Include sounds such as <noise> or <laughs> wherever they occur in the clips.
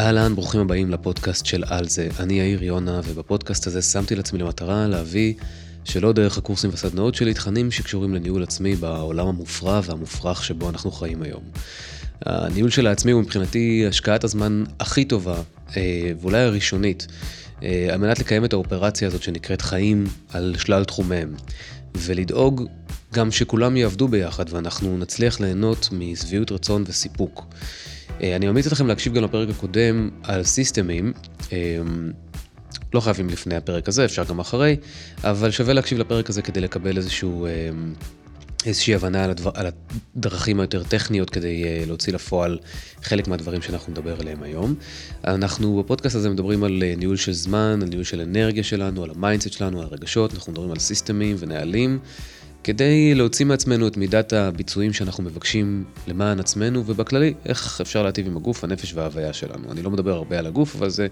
אהלן, ברוכים הבאים לפודקאסט של על זה. אני יאיר יונה, ובפודקאסט הזה שמתי לעצמי למטרה להביא, שלא דרך הקורסים והסדנאות שלי, תכנים שקשורים לניהול עצמי בעולם המופרע והמופרך שבו אנחנו חיים היום. הניהול של העצמי הוא מבחינתי השקעת הזמן הכי טובה, אה, ואולי הראשונית, אה, על מנת לקיים את האופרציה הזאת שנקראת חיים על שלל תחומיהם, ולדאוג גם שכולם יעבדו ביחד ואנחנו נצליח ליהנות משביעות רצון וסיפוק. אה, אני ממליץ לכם להקשיב גם לפרק הקודם על סיסטמים. לא חייבים לפני הפרק הזה, אפשר גם אחרי, אבל שווה להקשיב לפרק הזה כדי לקבל איזשהו איזושהי הבנה על, הדבר, על הדרכים היותר טכניות כדי להוציא לפועל חלק מהדברים שאנחנו נדבר עליהם היום. אנחנו בפודקאסט הזה מדברים על ניהול של זמן, על ניהול של אנרגיה שלנו, על ה mindset שלנו, על רגשות, אנחנו מדברים על סיסטמים ונהלים, כדי להוציא מעצמנו את מידת הביצועים שאנחנו מבקשים למען עצמנו, ובכללי, איך אפשר להטיב עם הגוף, הנפש וההוויה שלנו. אני לא מדבר הרבה על הגוף, אבל זה,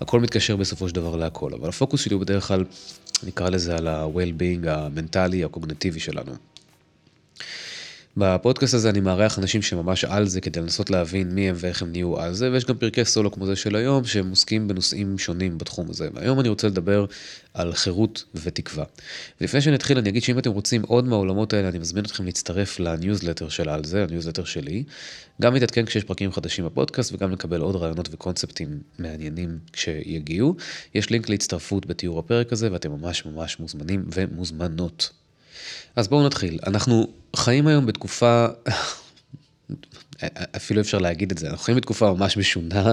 הכל מתקשר בסופו של דבר להכל. אבל הפוקוס שלי הוא בדרך כלל, נקרא לזה על ה-well-being המנטלי, הקוגניטיבי שלנו. בפודקאסט הזה אני מארח אנשים שממש על זה כדי לנסות להבין מי הם ואיך הם נהיו על זה, ויש גם פרקי סולו כמו זה של היום שהם עוסקים בנושאים שונים בתחום הזה. והיום אני רוצה לדבר על חירות ותקווה. ולפני שנתחיל אני אגיד שאם אתם רוצים עוד מהעולמות האלה, אני מזמין אתכם להצטרף לניוזלטר של על זה, הניוזלטר שלי. גם להתעדכן כשיש פרקים חדשים בפודקאסט וגם לקבל עוד רעיונות וקונספטים מעניינים כשיגיעו. יש לינק להצטרפות בתיאור הפרק הזה ואתם ממש ממש מוזמנים ומוזמנות. אז בואו נתחיל. אנחנו חיים היום בתקופה, אפילו אפשר להגיד את זה, אנחנו חיים בתקופה ממש משונה,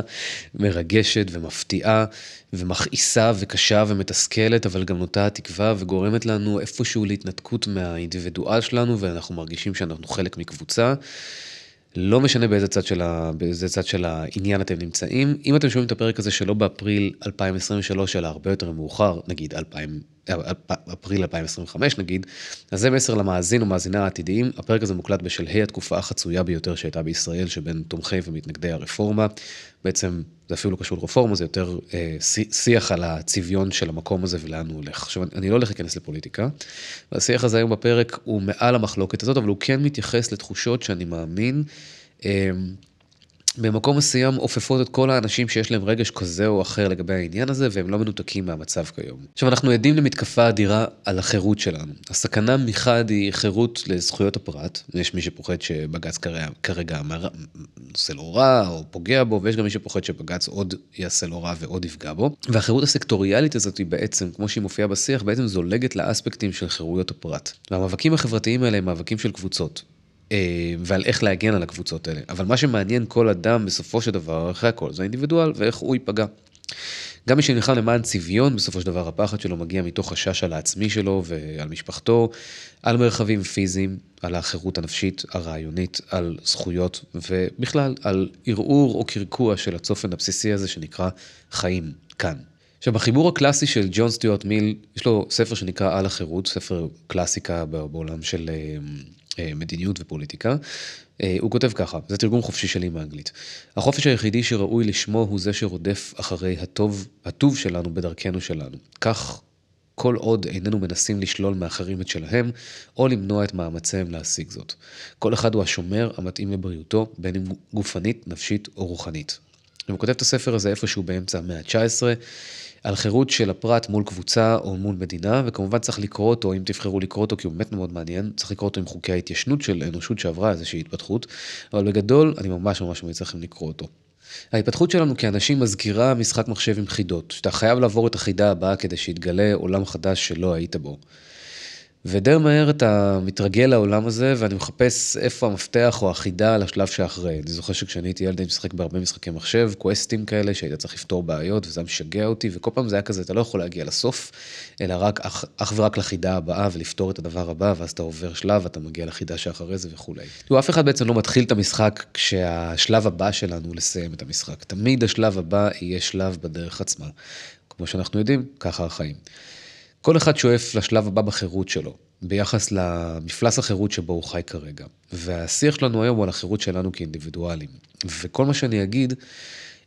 מרגשת ומפתיעה ומכעיסה וקשה ומתסכלת, אבל גם נוטה תקווה וגורמת לנו איפשהו להתנתקות מהאינדיבידואל שלנו ואנחנו מרגישים שאנחנו חלק מקבוצה. לא משנה באיזה צד, של ה... באיזה צד של העניין אתם נמצאים. אם אתם שומעים את הפרק הזה שלא באפריל 2023, אלא הרבה יותר מאוחר, נגיד 2000, אפריל 2025 נגיד, אז זה מסר למאזין ומאזינה העתידיים. הפרק הזה מוקלט בשלהי התקופה החצויה ביותר שהייתה בישראל, שבין תומכי ומתנגדי הרפורמה. בעצם זה אפילו לא קשור לרפורמה, זה יותר אה, שיח על הצביון של המקום הזה ולאן הוא הולך. עכשיו, אני לא הולך להיכנס לפוליטיקה, והשיח הזה היום בפרק הוא מעל המחלוקת הזאת, אבל הוא כן מתייחס לתחושות שאני מאמין. אה, במקום מסוים עופפות את כל האנשים שיש להם רגש כזה או אחר לגבי העניין הזה, והם לא מנותקים מהמצב כיום. עכשיו, אנחנו עדים למתקפה אדירה על החירות שלנו. הסכנה מחד היא חירות לזכויות הפרט, יש מי שפוחד שבג"ץ כרגע עושה לו רע או פוגע בו, ויש גם מי שפוחד שבג"ץ עוד יעשה לו רע ועוד יפגע בו. והחירות הסקטוריאלית הזאת היא בעצם, כמו שהיא מופיעה בשיח, בעצם זולגת לאספקטים של חירויות הפרט. והמאבקים החברתיים האלה הם מאבקים של קבוצות. אה, ועל איך להגן על הקבוצות האלה. אבל מה שמעניין כל אדם בסופו של דבר, אחרי הכל, זה האינדיבידואל ואיך הוא ייפגע. גם מי שנלחם למען צביון, בסופו של דבר הפחד שלו מגיע מתוך חשש על העצמי שלו ועל משפחתו, על מרחבים פיזיים, על החירות הנפשית, הרעיונית, על זכויות, ובכלל על ערעור או קרקוע של הצופן הבסיסי הזה שנקרא חיים כאן. עכשיו, בחיבור הקלאסי של ג'ון סטיוארט מיל, יש לו ספר שנקרא על החירות, ספר קלאסיקה בעולם של אה, מדיניות ופוליטיקה. אה, הוא כותב ככה, זה תרגום חופשי שלי מאנגלית. החופש היחידי שראוי לשמו הוא זה שרודף אחרי הטוב, הטוב שלנו בדרכנו שלנו. כך כל עוד איננו מנסים לשלול מאחרים את שלהם, או למנוע את מאמציהם להשיג זאת. כל אחד הוא השומר המתאים לבריאותו, בין אם גופנית, נפשית או רוחנית. הוא כותב את הספר הזה איפשהו באמצע המאה ה-19. על חירות של הפרט מול קבוצה או מול מדינה, וכמובן צריך לקרוא אותו, אם תבחרו לקרוא אותו, כי הוא באמת מאוד מעניין, צריך לקרוא אותו עם חוקי ההתיישנות של אנושות שעברה איזושהי התפתחות, אבל בגדול, אני ממש ממש ממליץ לכם לקרוא אותו. ההתפתחות שלנו כאנשים מזכירה משחק מחשב עם חידות, שאתה חייב לעבור את החידה הבאה כדי שיתגלה עולם חדש שלא היית בו. ודי מהר אתה מתרגל לעולם הזה, ואני מחפש איפה המפתח או החידה לשלב שאחרי. אני זוכר שכשאני הייתי ילד, אני משחק בהרבה משחקי מחשב, קווסטים כאלה, שהיית צריך לפתור בעיות, וזה משגע אותי, וכל פעם זה היה כזה, אתה לא יכול להגיע לסוף, אלא רק אך, אך ורק לחידה הבאה, ולפתור את הדבר הבא, ואז אתה עובר שלב, אתה מגיע לחידה שאחרי זה וכולי. תראו, אף אחד בעצם לא מתחיל את המשחק כשהשלב הבא שלנו הוא לסיים את המשחק. תמיד השלב הבא יהיה שלב בדרך עצמה. כמו שאנחנו יודעים, ככה החיים. כל אחד שואף לשלב הבא בחירות שלו, ביחס למפלס החירות שבו הוא חי כרגע. והשיח שלנו היום הוא על החירות שלנו כאינדיבידואלים. וכל מה שאני אגיד,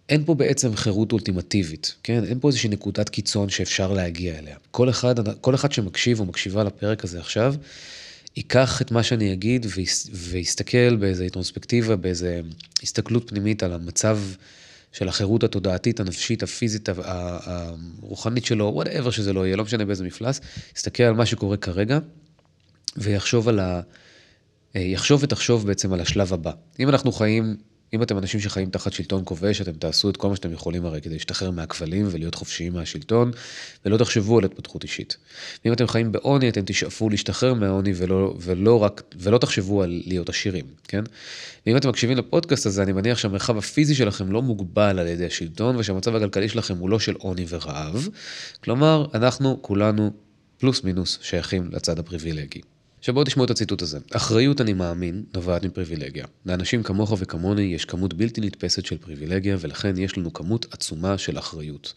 אין פה בעצם חירות אולטימטיבית, כן? אין פה איזושהי נקודת קיצון שאפשר להגיע אליה. כל אחד, כל אחד שמקשיב או מקשיבה לפרק הזה עכשיו, ייקח את מה שאני אגיד ויסתכל באיזה אינטרוספקטיבה, באיזה הסתכלות פנימית על המצב של החירות התודעתית, הנפשית, הפיזית, הרוחנית שלו, וואטאבר שזה לא יהיה, לא משנה באיזה מפלס, יסתכל על מה שקורה כרגע, ויחשוב על ה... יחשוב ותחשוב בעצם על השלב הבא. אם אנחנו חיים אם אתם אנשים שחיים תחת שלטון כובש, אתם תעשו את כל מה שאתם יכולים הרי כדי להשתחרר מהכבלים ולהיות חופשיים מהשלטון, ולא תחשבו על התפתחות אישית. ואם אתם חיים בעוני, אתם תשאפו להשתחרר מהעוני ולא, ולא, רק, ולא תחשבו על להיות עשירים, כן? ואם אתם מקשיבים לפודקאסט הזה, אני מניח שהמרחב הפיזי שלכם לא מוגבל על ידי השלטון, ושהמצב הכלכלי שלכם הוא לא של עוני ורעב. כלומר, אנחנו כולנו פלוס מינוס שייכים לצד הפריבילגי. עכשיו בואו תשמעו את הציטוט הזה. אחריות, אני מאמין, נובעת מפריבילגיה. לאנשים כמוך וכמוני יש כמות בלתי נתפסת של פריבילגיה, ולכן יש לנו כמות עצומה של אחריות.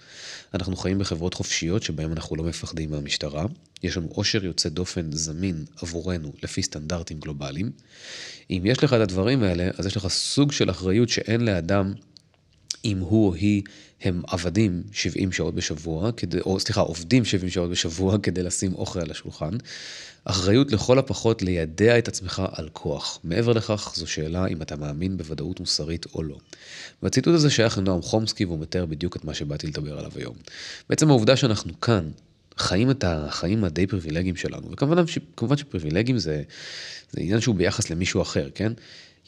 אנחנו חיים בחברות חופשיות שבהן אנחנו לא מפחדים מהמשטרה. יש לנו עושר יוצא דופן זמין עבורנו לפי סטנדרטים גלובליים. אם יש לך את הדברים האלה, אז יש לך סוג של אחריות שאין לאדם אם הוא או היא הם עבדים 70 שעות בשבוע, כדי, או סליחה, עובדים 70 שעות בשבוע כדי לשים אוכל על השולחן. אחריות לכל הפחות לידע את עצמך על כוח. מעבר לכך, זו שאלה אם אתה מאמין בוודאות מוסרית או לא. והציטוט הזה שייך לנועם חומסקי והוא מתאר בדיוק את מה שבאתי לדבר עליו היום. בעצם העובדה שאנחנו כאן, חיים את החיים הדי פריבילגיים שלנו, וכמובן שפריבילגיים זה, זה עניין שהוא ביחס למישהו אחר, כן?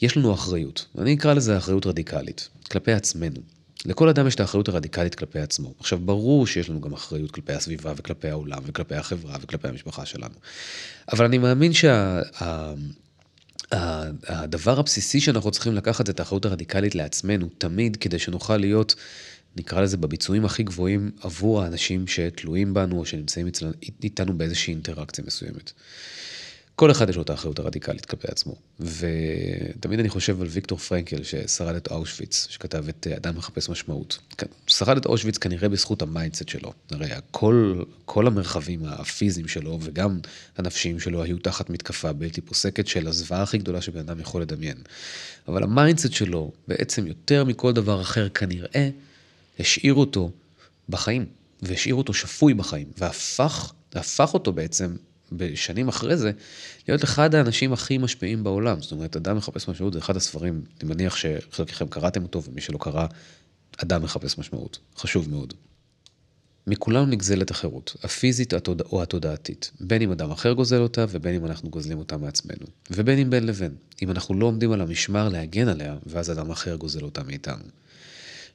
יש לנו אחריות, ואני אקרא לזה אחריות רדיקלית, כלפי עצמנו. לכל אדם יש את האחריות הרדיקלית כלפי עצמו. עכשיו, ברור שיש לנו גם אחריות כלפי הסביבה וכלפי העולם וכלפי החברה וכלפי המשפחה שלנו. אבל אני מאמין שהדבר שה, הבסיסי שאנחנו צריכים לקחת זה את האחריות הרדיקלית לעצמנו, תמיד, כדי שנוכל להיות, נקרא לזה, בביצועים הכי גבוהים עבור האנשים שתלויים בנו או שנמצאים איתנו באיזושהי אינטראקציה מסוימת. כל אחד יש לו את האחריות הרדיקלית כלפי עצמו. ותמיד אני חושב על ויקטור פרנקל, ששרד את אושוויץ, שכתב את אה, אדם מחפש משמעות. כן, שרד את אושוויץ כנראה בזכות ה mindset שלו. הרי כל, כל המרחבים הפיזיים שלו וגם הנפשיים שלו היו תחת מתקפה בלתי פוסקת של הזוועה הכי גדולה שבן אדם יכול לדמיין. אבל ה mindset שלו, בעצם יותר מכל דבר אחר כנראה, השאיר אותו בחיים, והשאיר אותו שפוי בחיים, והפך, והפך אותו בעצם בשנים אחרי זה, להיות אחד האנשים הכי משפיעים בעולם. זאת אומרת, אדם מחפש משמעות זה אחד הספרים, אני מניח שחלקכם קראתם אותו, ומי שלא קרא, אדם מחפש משמעות. חשוב מאוד. מכולנו נגזלת החירות, הפיזית או התודעתית, בין אם אדם אחר גוזל אותה ובין אם אנחנו גוזלים אותה מעצמנו, ובין אם בין לבין, אם אנחנו לא עומדים על המשמר להגן עליה, ואז אדם אחר גוזל אותה מאיתנו.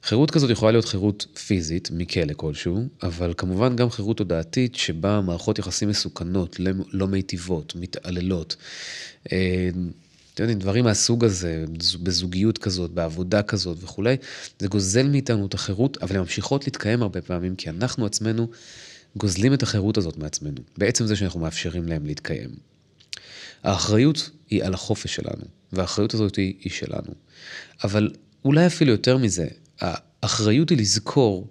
חירות כזאת יכולה להיות חירות פיזית, מכלא כלשהו, אבל כמובן גם חירות תודעתית שבה מערכות יחסים מסוכנות, לא, מיטיבות, מתעללות. אה, אתם יודעים, דברים מהסוג הזה, בזוגיות כזאת, בעבודה כזאת וכולי, זה גוזל מאיתנו את החירות, אבל הן ממשיכות להתקיים הרבה פעמים, כי אנחנו עצמנו גוזלים את החירות הזאת מעצמנו, בעצם זה שאנחנו מאפשרים להם להתקיים. האחריות היא על החופש שלנו, והאחריות הזאת היא שלנו. אבל אולי אפילו יותר מזה, האחריות היא לזכור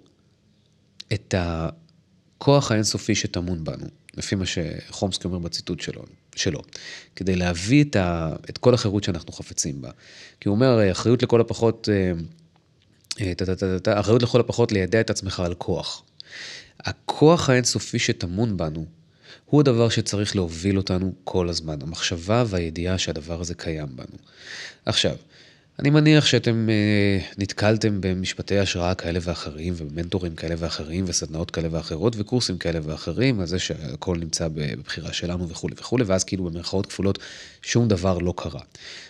את הכוח האינסופי שטמון בנו, לפי מה שחומסקי אומר בציטוט שלו, שלו כדי להביא את, ה, את כל החירות שאנחנו חפצים בה. כי הוא אומר, אחריות לכל הפחות, אה, אה, אחריות לכל הפחות לידע את עצמך על כוח. הכוח האינסופי שטמון בנו, הוא הדבר שצריך להוביל אותנו כל הזמן, המחשבה והידיעה שהדבר הזה קיים בנו. עכשיו, אני מניח שאתם uh, נתקלתם במשפטי השראה כאלה ואחרים, ומנטורים כאלה ואחרים, וסדנאות כאלה ואחרות, וקורסים כאלה ואחרים, על זה שהכל נמצא בבחירה שלנו וכולי וכולי, ואז כאילו במרכאות כפולות שום דבר לא קרה.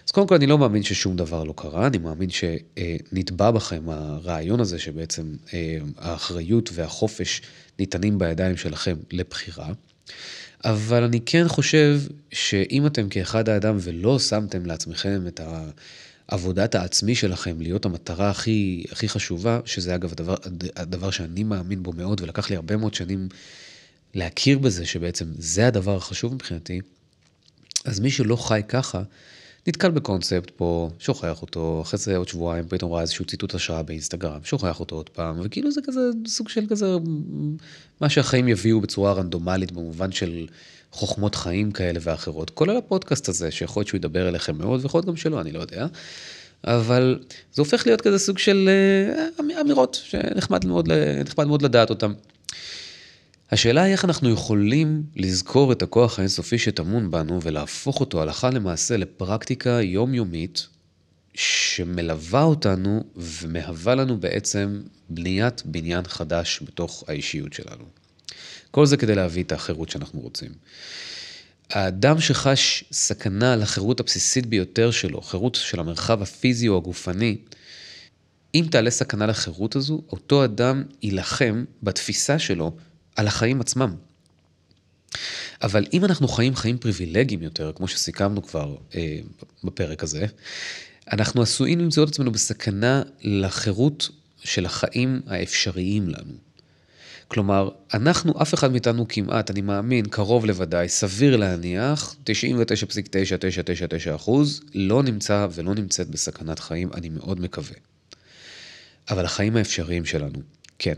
אז קודם כל אני לא מאמין ששום דבר לא קרה, אני מאמין שנתבע בכם הרעיון הזה שבעצם uh, האחריות והחופש ניתנים בידיים שלכם לבחירה. אבל אני כן חושב שאם אתם כאחד האדם ולא שמתם לעצמכם את ה... עבודת העצמי שלכם להיות המטרה הכי, הכי חשובה, שזה אגב הדבר, הדבר שאני מאמין בו מאוד, ולקח לי הרבה מאוד שנים להכיר בזה, שבעצם זה הדבר החשוב מבחינתי, אז מי שלא חי ככה, נתקל בקונספט פה, שוכח אותו, אחרי זה עוד שבועיים פתאום ראה איזשהו ציטוט השראה באינסטגרם, שוכח אותו עוד פעם, וכאילו זה כזה סוג של כזה, מה שהחיים יביאו בצורה רנדומלית במובן של חוכמות חיים כאלה ואחרות, כולל הפודקאסט הזה, שיכול להיות שהוא ידבר אליכם מאוד, ויכול להיות גם שלא, אני לא יודע. אבל זה הופך להיות כזה סוג של אה, אמירות שנחמד מאוד, מאוד לדעת אותן. השאלה היא איך אנחנו יכולים לזכור את הכוח האינסופי שטמון בנו ולהפוך אותו הלכה למעשה לפרקטיקה יומיומית שמלווה אותנו ומהווה לנו בעצם בניית בניין חדש בתוך האישיות שלנו. כל זה כדי להביא את החירות שאנחנו רוצים. האדם שחש סכנה לחירות הבסיסית ביותר שלו, חירות של המרחב הפיזי או הגופני, אם תעלה סכנה לחירות הזו, אותו אדם יילחם בתפיסה שלו על החיים עצמם. אבל אם אנחנו חיים חיים פריבילגיים יותר, כמו שסיכמנו כבר אה, בפרק הזה, אנחנו עשויים למצוא את עצמנו בסכנה לחירות של החיים האפשריים לנו. כלומר, אנחנו, אף אחד מאיתנו כמעט, אני מאמין, קרוב לוודאי, סביר להניח, 99.999 אחוז, לא נמצא ולא נמצאת בסכנת חיים, אני מאוד מקווה. אבל החיים האפשריים שלנו, כן.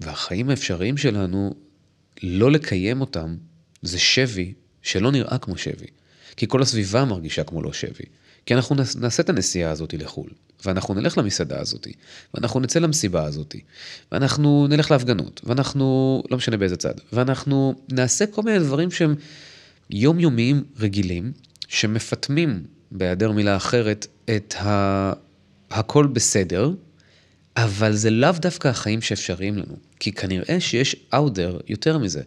והחיים האפשריים שלנו, לא לקיים אותם, זה שבי שלא נראה כמו שבי. כי כל הסביבה מרגישה כמו לא שבי. כי אנחנו נעשה את הנסיעה הזאת לחו"ל, ואנחנו נלך למסעדה הזאת, ואנחנו נצא למסיבה הזאת, ואנחנו נלך להפגנות, ואנחנו, לא משנה באיזה צד, ואנחנו נעשה כל מיני דברים שהם יומיומיים רגילים, שמפטמים, בהיעדר מילה אחרת, את ה... הכל בסדר, אבל זה לאו דווקא החיים שאפשריים לנו, כי כנראה שיש אאודר יותר מזה.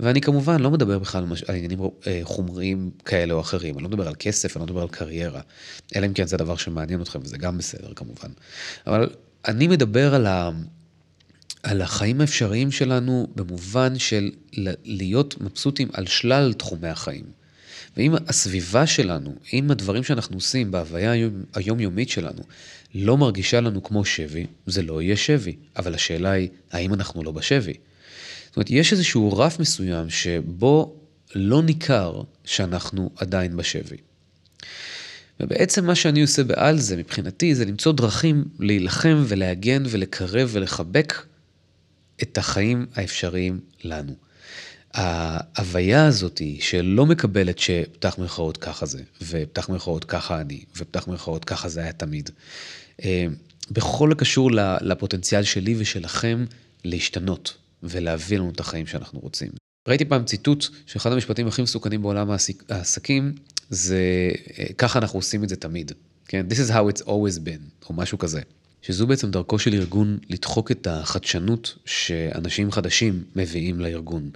ואני כמובן לא מדבר בכלל על עניינים אה, חומריים כאלה או אחרים, אני לא מדבר על כסף, אני לא מדבר על קריירה, אלא אם כן זה דבר שמעניין אתכם, וזה גם בסדר כמובן. אבל אני מדבר על, ה... על החיים האפשריים שלנו במובן של להיות מבסוטים על שלל תחומי החיים. ואם הסביבה שלנו, אם הדברים שאנחנו עושים בהוויה היומיומית שלנו, לא מרגישה לנו כמו שבי, זה לא יהיה שבי. אבל השאלה היא, האם אנחנו לא בשבי? זאת אומרת, יש איזשהו רף מסוים שבו לא ניכר שאנחנו עדיין בשבי. ובעצם מה שאני עושה בעל זה, מבחינתי, זה למצוא דרכים להילחם ולהגן ולקרב ולחבק את החיים האפשריים לנו. ההוויה הזאת שלא מקבלת שפתח מירכאות ככה זה, ופתח מירכאות ככה אני, ופתח מירכאות ככה זה היה תמיד. אה, בכל הקשור לפוטנציאל שלי ושלכם להשתנות ולהביא לנו את החיים שאנחנו רוצים. ראיתי פעם ציטוט שאחד המשפטים הכי מסוכנים בעולם העסקים זה אה, ככה אנחנו עושים את זה תמיד. כן? This is how it's always been, או משהו כזה. שזו בעצם דרכו של ארגון לדחוק את החדשנות שאנשים חדשים מביאים לארגון.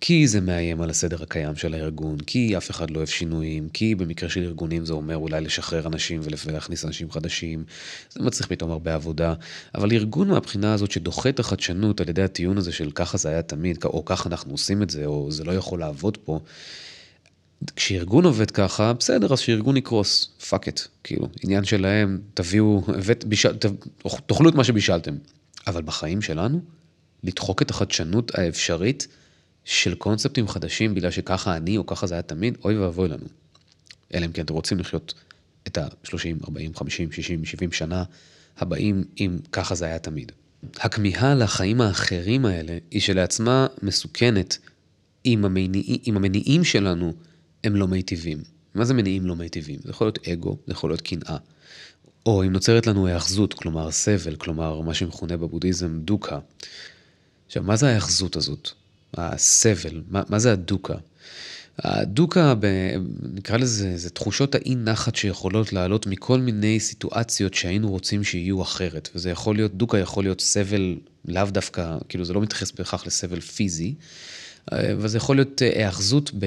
כי זה מאיים על הסדר הקיים של הארגון, כי אף אחד לא אוהב שינויים, כי במקרה של ארגונים זה אומר אולי לשחרר אנשים ולהכניס אנשים חדשים, זה מצריך פתאום הרבה עבודה. אבל ארגון מהבחינה הזאת שדוחה את החדשנות על ידי הטיעון הזה של ככה זה היה תמיד, או ככה אנחנו עושים את זה, או זה לא יכול לעבוד פה, כשארגון עובד ככה, בסדר, אז שארגון יקרוס, fuck it, כאילו, עניין שלהם, תביאו, הבאת, בישל, תאכלו את מה שבישלתם. אבל בחיים שלנו, לדחוק את החדשנות האפשרית של קונספטים חדשים בגלל שככה אני או ככה זה היה תמיד, אוי ואבוי לנו. אלא אם כן אתם רוצים לחיות את ה-30, 40, 50, 60, 70 שנה הבאים, אם ככה זה היה תמיד. הכמיהה לחיים האחרים האלה היא שלעצמה מסוכנת אם המניע, המניעים שלנו הם לא מיטיבים. מה זה מניעים לא מיטיבים? זה יכול להיות אגו, זה יכול להיות קנאה. או אם נוצרת לנו היאחזות, כלומר סבל, כלומר מה שמכונה בבודהיזם דוקה. עכשיו, מה זה ההיאחזות הזאת? הסבל, מה, מה זה הדוקה? הדוקה, ב, נקרא לזה, זה תחושות האי נחת שיכולות לעלות מכל מיני סיטואציות שהיינו רוצים שיהיו אחרת. וזה יכול להיות, דוקה יכול להיות סבל לאו דווקא, כאילו זה לא מתייחס בהכרח לסבל פיזי, אבל זה יכול להיות היאחזות ב...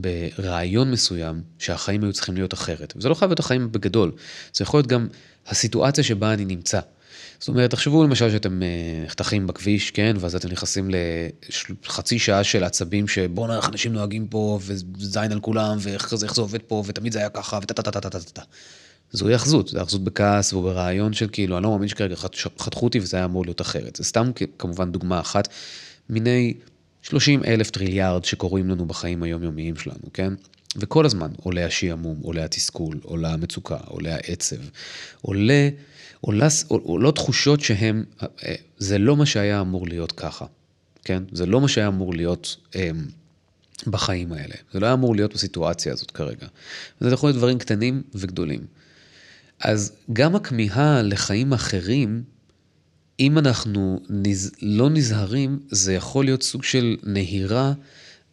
ברעיון מסוים שהחיים היו צריכים להיות אחרת. וזה לא חייב להיות החיים בגדול, זה יכול להיות גם הסיטואציה שבה אני נמצא. זאת אומרת, תחשבו למשל שאתם נחתכים אה, בכביש, כן, ואז אתם נכנסים לחצי שעה של עצבים שבואנה, איך אנשים נוהגים פה, וזין על כולם, ואיך זה, זה עובד פה, ותמיד זה היה ככה, וטה טה טה טה טה טה טה. זו היאחזות, זו היאחזות בכעס וברעיון של כאילו, אני לא מאמין שכרגע חתכו אותי וזה היה אמור להיות אחרת. זה סתם כמובן דוגמה אחת מיני 30 אלף טריליארד שקורים לנו בחיים היומיומיים שלנו, כן? וכל הזמן עולה השעמום, עולה התסכול, עולה המצוקה, עולה העצב, עולה, עולה, עולה תחושות שהן, זה לא מה שהיה אמור להיות ככה, כן? זה לא מה שהיה אמור להיות הם, בחיים האלה. זה לא היה אמור להיות בסיטואציה הזאת כרגע. זה יכול להיות דברים קטנים וגדולים. אז גם הכמיהה לחיים אחרים, אם אנחנו נז... לא נזהרים, זה יכול להיות סוג של נהירה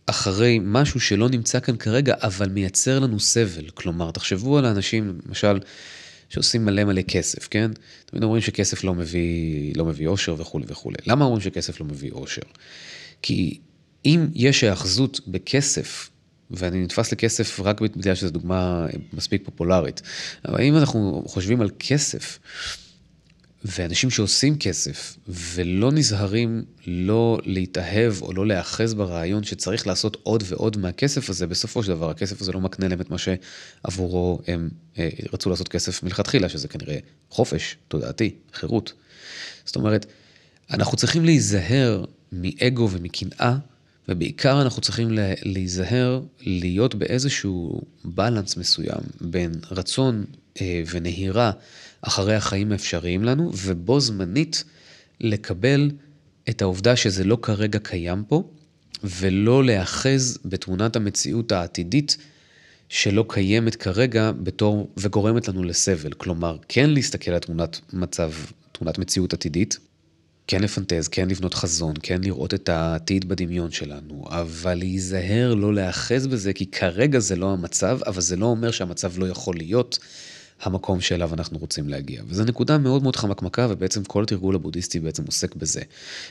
אחרי משהו שלא נמצא כאן כרגע, אבל מייצר לנו סבל. כלומר, תחשבו על האנשים, למשל, שעושים מלא מלא כסף, כן? תמיד אומרים שכסף לא מביא, לא מביא אושר וכולי וכולי. למה אומרים שכסף לא מביא אושר? כי אם יש היאחזות בכסף, ואני נתפס לכסף רק בגלל שזו דוגמה מספיק פופולרית, אבל אם אנחנו חושבים על כסף, ואנשים שעושים כסף ולא נזהרים לא להתאהב או לא להיאחז ברעיון שצריך לעשות עוד ועוד מהכסף הזה, בסופו של דבר הכסף הזה לא מקנה להם את מה שעבורו הם אה, רצו לעשות כסף מלכתחילה, שזה כנראה חופש תודעתי, חירות. זאת אומרת, אנחנו צריכים להיזהר מאגו ומקנאה, ובעיקר אנחנו צריכים להיזהר להיות באיזשהו בלנס מסוים בין רצון אה, ונהירה אחרי החיים האפשריים לנו, ובו זמנית לקבל את העובדה שזה לא כרגע קיים פה, ולא להיאחז בתמונת המציאות העתידית שלא קיימת כרגע בתור, וגורמת לנו לסבל. כלומר, כן להסתכל על תמונת מצב, תמונת מציאות עתידית, כן לפנטז, כן לבנות חזון, כן לראות את העתיד בדמיון שלנו, אבל להיזהר לא להיאחז בזה, כי כרגע זה לא המצב, אבל זה לא אומר שהמצב לא יכול להיות. המקום שאליו אנחנו רוצים להגיע. וזו נקודה מאוד מאוד חמקמקה, ובעצם כל התרגול הבודהיסטי בעצם עוסק בזה.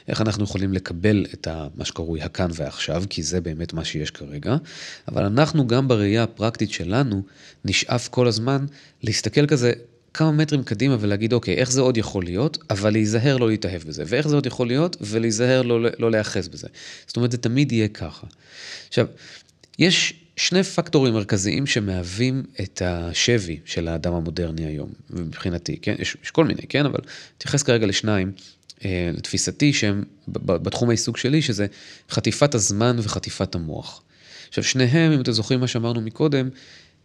איך אנחנו יכולים לקבל את מה שקרוי הכאן ועכשיו, כי זה באמת מה שיש כרגע, אבל אנחנו גם בראייה הפרקטית שלנו, נשאף כל הזמן להסתכל כזה כמה מטרים קדימה ולהגיד, אוקיי, איך זה עוד יכול להיות, אבל להיזהר לא להתאהב בזה, ואיך זה עוד יכול להיות, ולהיזהר לא, לא להיאחז בזה. זאת אומרת, זה תמיד יהיה ככה. עכשיו, יש שני פקטורים מרכזיים שמהווים את השבי של האדם המודרני היום, מבחינתי, כן? יש, יש כל מיני, כן? אבל תתייחס כרגע לשניים, אה, לתפיסתי, שהם בתחום העיסוק שלי, שזה חטיפת הזמן וחטיפת המוח. עכשיו, שניהם, אם אתם זוכרים מה שאמרנו מקודם,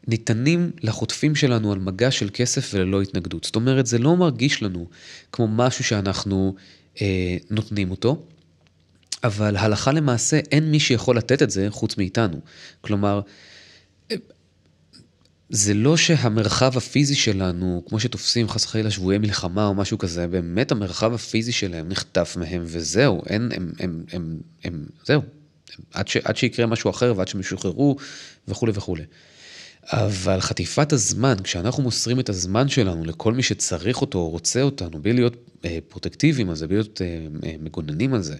ניתנים לחוטפים שלנו על מגע של כסף וללא התנגדות. זאת אומרת, זה לא מרגיש לנו כמו משהו שאנחנו אה, נותנים אותו, אבל הלכה למעשה אין מי שיכול לתת את זה חוץ מאיתנו. כלומר, זה לא שהמרחב הפיזי שלנו, כמו שתופסים חס וחלילה שבויי מלחמה או משהו כזה, באמת המרחב הפיזי שלהם נחטף מהם וזהו, אין, הם, הם, הם, הם, זהו. עד, ש, עד שיקרה משהו אחר ועד שהם ישוחררו וכולי וכולי. אבל חטיפת הזמן, כשאנחנו מוסרים את הזמן שלנו לכל מי שצריך אותו או רוצה אותנו, בלי להיות אה, פרוטקטיביים על זה, בלי להיות אה, אה, מגוננים על זה,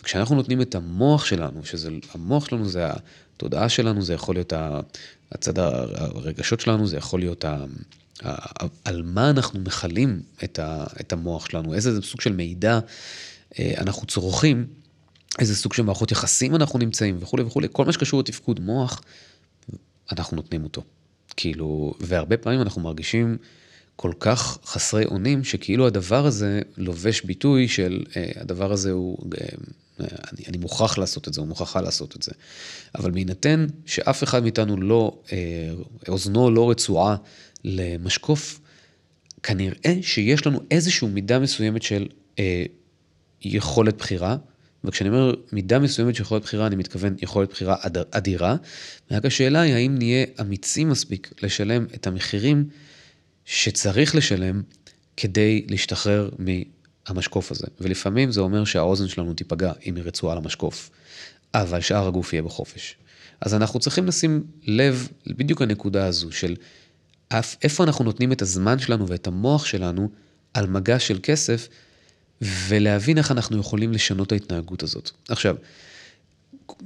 וכשאנחנו נותנים את המוח שלנו, שזה, המוח שלנו זה התודעה שלנו, זה יכול להיות הצד הרגשות שלנו, זה יכול להיות ה... על מה אנחנו מכלים את, ה, את המוח שלנו, איזה סוג של מידע אנחנו צורכים, איזה סוג של מערכות יחסים אנחנו נמצאים וכולי וכולי, כל מה שקשור לתפקוד מוח, אנחנו נותנים אותו. כאילו, והרבה פעמים אנחנו מרגישים כל כך חסרי אונים, שכאילו הדבר הזה לובש ביטוי של אה, הדבר הזה הוא, אה, אני, אני מוכרח לעשות את זה, הוא מוכרחה לעשות את זה. אבל בהינתן שאף אחד מאיתנו לא, אה, אוזנו לא רצועה למשקוף, כנראה שיש לנו איזושהי מידה מסוימת של אה, יכולת בחירה, וכשאני אומר מידה מסוימת של יכולת בחירה, אני מתכוון יכולת בחירה אדירה, רק השאלה היא האם נהיה אמיצים מספיק לשלם את המחירים שצריך לשלם כדי להשתחרר מהמשקוף הזה. ולפעמים זה אומר שהאוזן שלנו תיפגע אם היא רצועה למשקוף, אבל שאר הגוף יהיה בחופש. אז אנחנו צריכים לשים לב בדיוק הנקודה הזו של איפה אנחנו נותנים את הזמן שלנו ואת המוח שלנו על מגע של כסף, ולהבין איך אנחנו יכולים לשנות את ההתנהגות הזאת. עכשיו,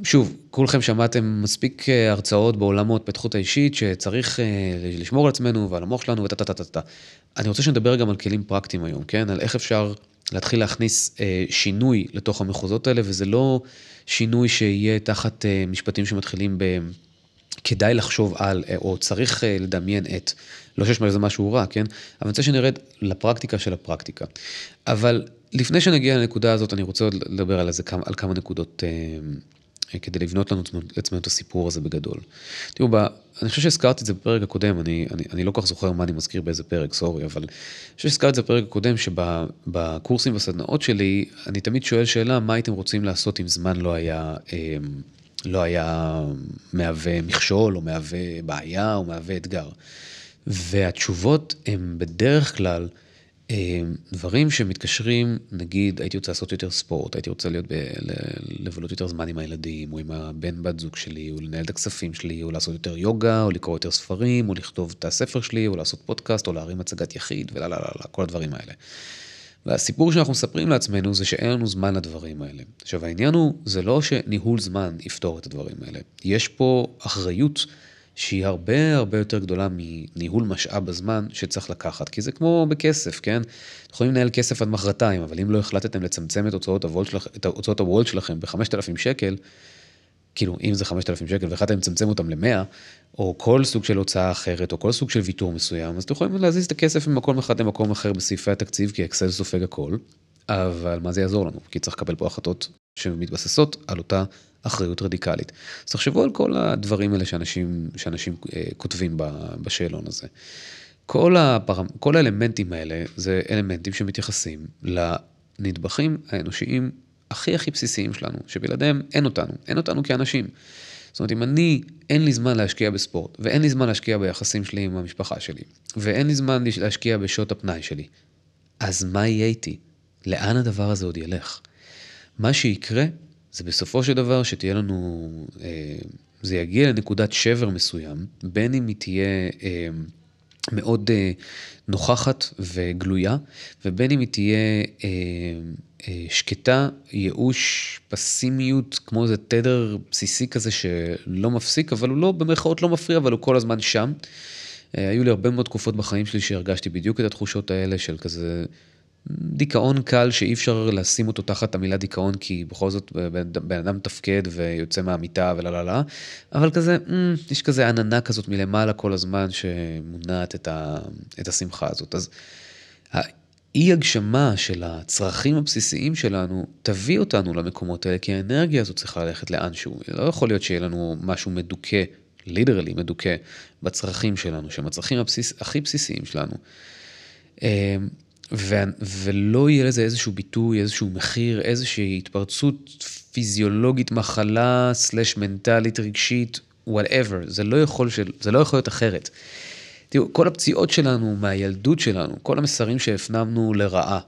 שוב, כולכם שמעתם מספיק אה, הרצאות בעולם ההתפתחות האישית שצריך אה, לשמור על עצמנו ועל המוח שלנו וטה טה טה טה. אני רוצה שנדבר גם על כלים פרקטיים היום, כן? על איך אפשר להתחיל להכניס אה, שינוי לתוך המחוזות האלה, וזה לא שינוי שיהיה תחת אה, משפטים שמתחילים ב... כדאי לחשוב על, או צריך אה, לדמיין את, לא שיש בזה משהו רע, כן? אבל אני רוצה שנרד לפרקטיקה של הפרקטיקה. אבל לפני שנגיע לנקודה הזאת, אני רוצה עוד לדבר על, איזה, על כמה נקודות אה, כדי לבנות לנו לעצמנו את הסיפור הזה בגדול. תראו, ב, אני חושב שהזכרתי את זה בפרק הקודם, אני, אני, אני לא כל כך זוכר מה אני מזכיר באיזה פרק, סורי, אבל אני חושב שהזכרתי את זה בפרק הקודם, שבקורסים בסדנאות שלי, אני תמיד שואל שאלה, מה הייתם רוצים לעשות אם זמן לא היה, אה, לא היה מהווה מכשול, או מהווה בעיה, או מהווה אתגר. והתשובות הן בדרך כלל, דברים שמתקשרים, נגיד הייתי רוצה לעשות יותר ספורט, הייתי רוצה להיות, ב, לבלות יותר זמן עם הילדים, או עם הבן בת זוג שלי, או לנהל את הכספים שלי, או לעשות יותר יוגה, או לקרוא יותר ספרים, או לכתוב את הספר שלי, או לעשות פודקאסט, או להרים הצגת יחיד, ולה לה לה לה, כל הדברים האלה. והסיפור שאנחנו מספרים לעצמנו זה שאין לנו זמן לדברים האלה. עכשיו העניין הוא, זה לא שניהול זמן יפתור את הדברים האלה. יש פה אחריות שהיא הרבה הרבה יותר גדולה מניהול משאב הזמן שצריך לקחת, כי זה כמו בכסף, כן? אתם יכולים לנהל כסף עד מחרתיים, אבל אם לא החלטתם לצמצם את הוצאות הוולט, שלכ... את הוצאות הוולט שלכם ב-5,000 שקל, כאילו אם זה 5,000 שקל והחלטתם לצמצם אותם ל-100, או כל סוג של הוצאה אחרת, או כל סוג של ויתור מסוים, אז אתם יכולים להזיז את הכסף ממקום אחד למקום אחר בסעיפי התקציב, כי אקסל סופג הכל, אבל מה זה יעזור לנו? כי צריך לקבל פה החלטות שמתבססות על אותה אחריות רדיקלית. אז תחשבו על כל הדברים האלה שאנשים, שאנשים אה, כותבים בשאלון הזה. כל, הפר... כל האלמנטים האלה זה אלמנטים שמתייחסים לנדבכים האנושיים הכי הכי בסיסיים שלנו, שבלעדיהם אין אותנו, אין אותנו כאנשים. זאת אומרת, אם אני, אין לי זמן להשקיע בספורט, ואין לי זמן להשקיע ביחסים שלי עם המשפחה שלי, ואין לי זמן להשקיע בשעות הפנאי שלי, אז מה יהיה איתי? לאן הדבר הזה עוד ילך? מה שיקרה זה בסופו של דבר שתהיה לנו, אה, זה יגיע לנקודת שבר מסוים, בין אם היא תהיה אה, מאוד אה, נוכחת וגלויה, ובין אם היא תהיה שקטה, ייאוש, פסימיות, כמו איזה תדר בסיסי כזה שלא מפסיק, אבל הוא לא, במרכאות לא מפריע, אבל הוא כל הזמן שם. היו לי הרבה מאוד תקופות בחיים שלי שהרגשתי בדיוק את התחושות האלה של כזה דיכאון קל שאי אפשר לשים אותו תחת המילה דיכאון כי בכל זאת בן אדם מתפקד ויוצא מהמיטה ולא לא לא, אבל כזה, יש כזה עננה כזאת מלמעלה כל הזמן שמונעת את, ה, את השמחה הזאת. אז האי הגשמה של הצרכים הבסיסיים שלנו תביא אותנו למקומות האלה כי האנרגיה הזאת צריכה ללכת לאנשהו. לא יכול להיות שיהיה לנו משהו מדוכא, ליטרלי מדוכא, בצרכים שלנו, שהם הצרכים הבסיס, הכי בסיסיים שלנו. ו- ולא יהיה לזה איזשהו ביטוי, איזשהו מחיר, איזושהי התפרצות פיזיולוגית, מחלה, סלש מנטלית, רגשית, whatever, זה לא יכול, של, זה לא יכול להיות אחרת. תראו, כל הפציעות שלנו מהילדות שלנו, כל המסרים שהפנמנו לרעה,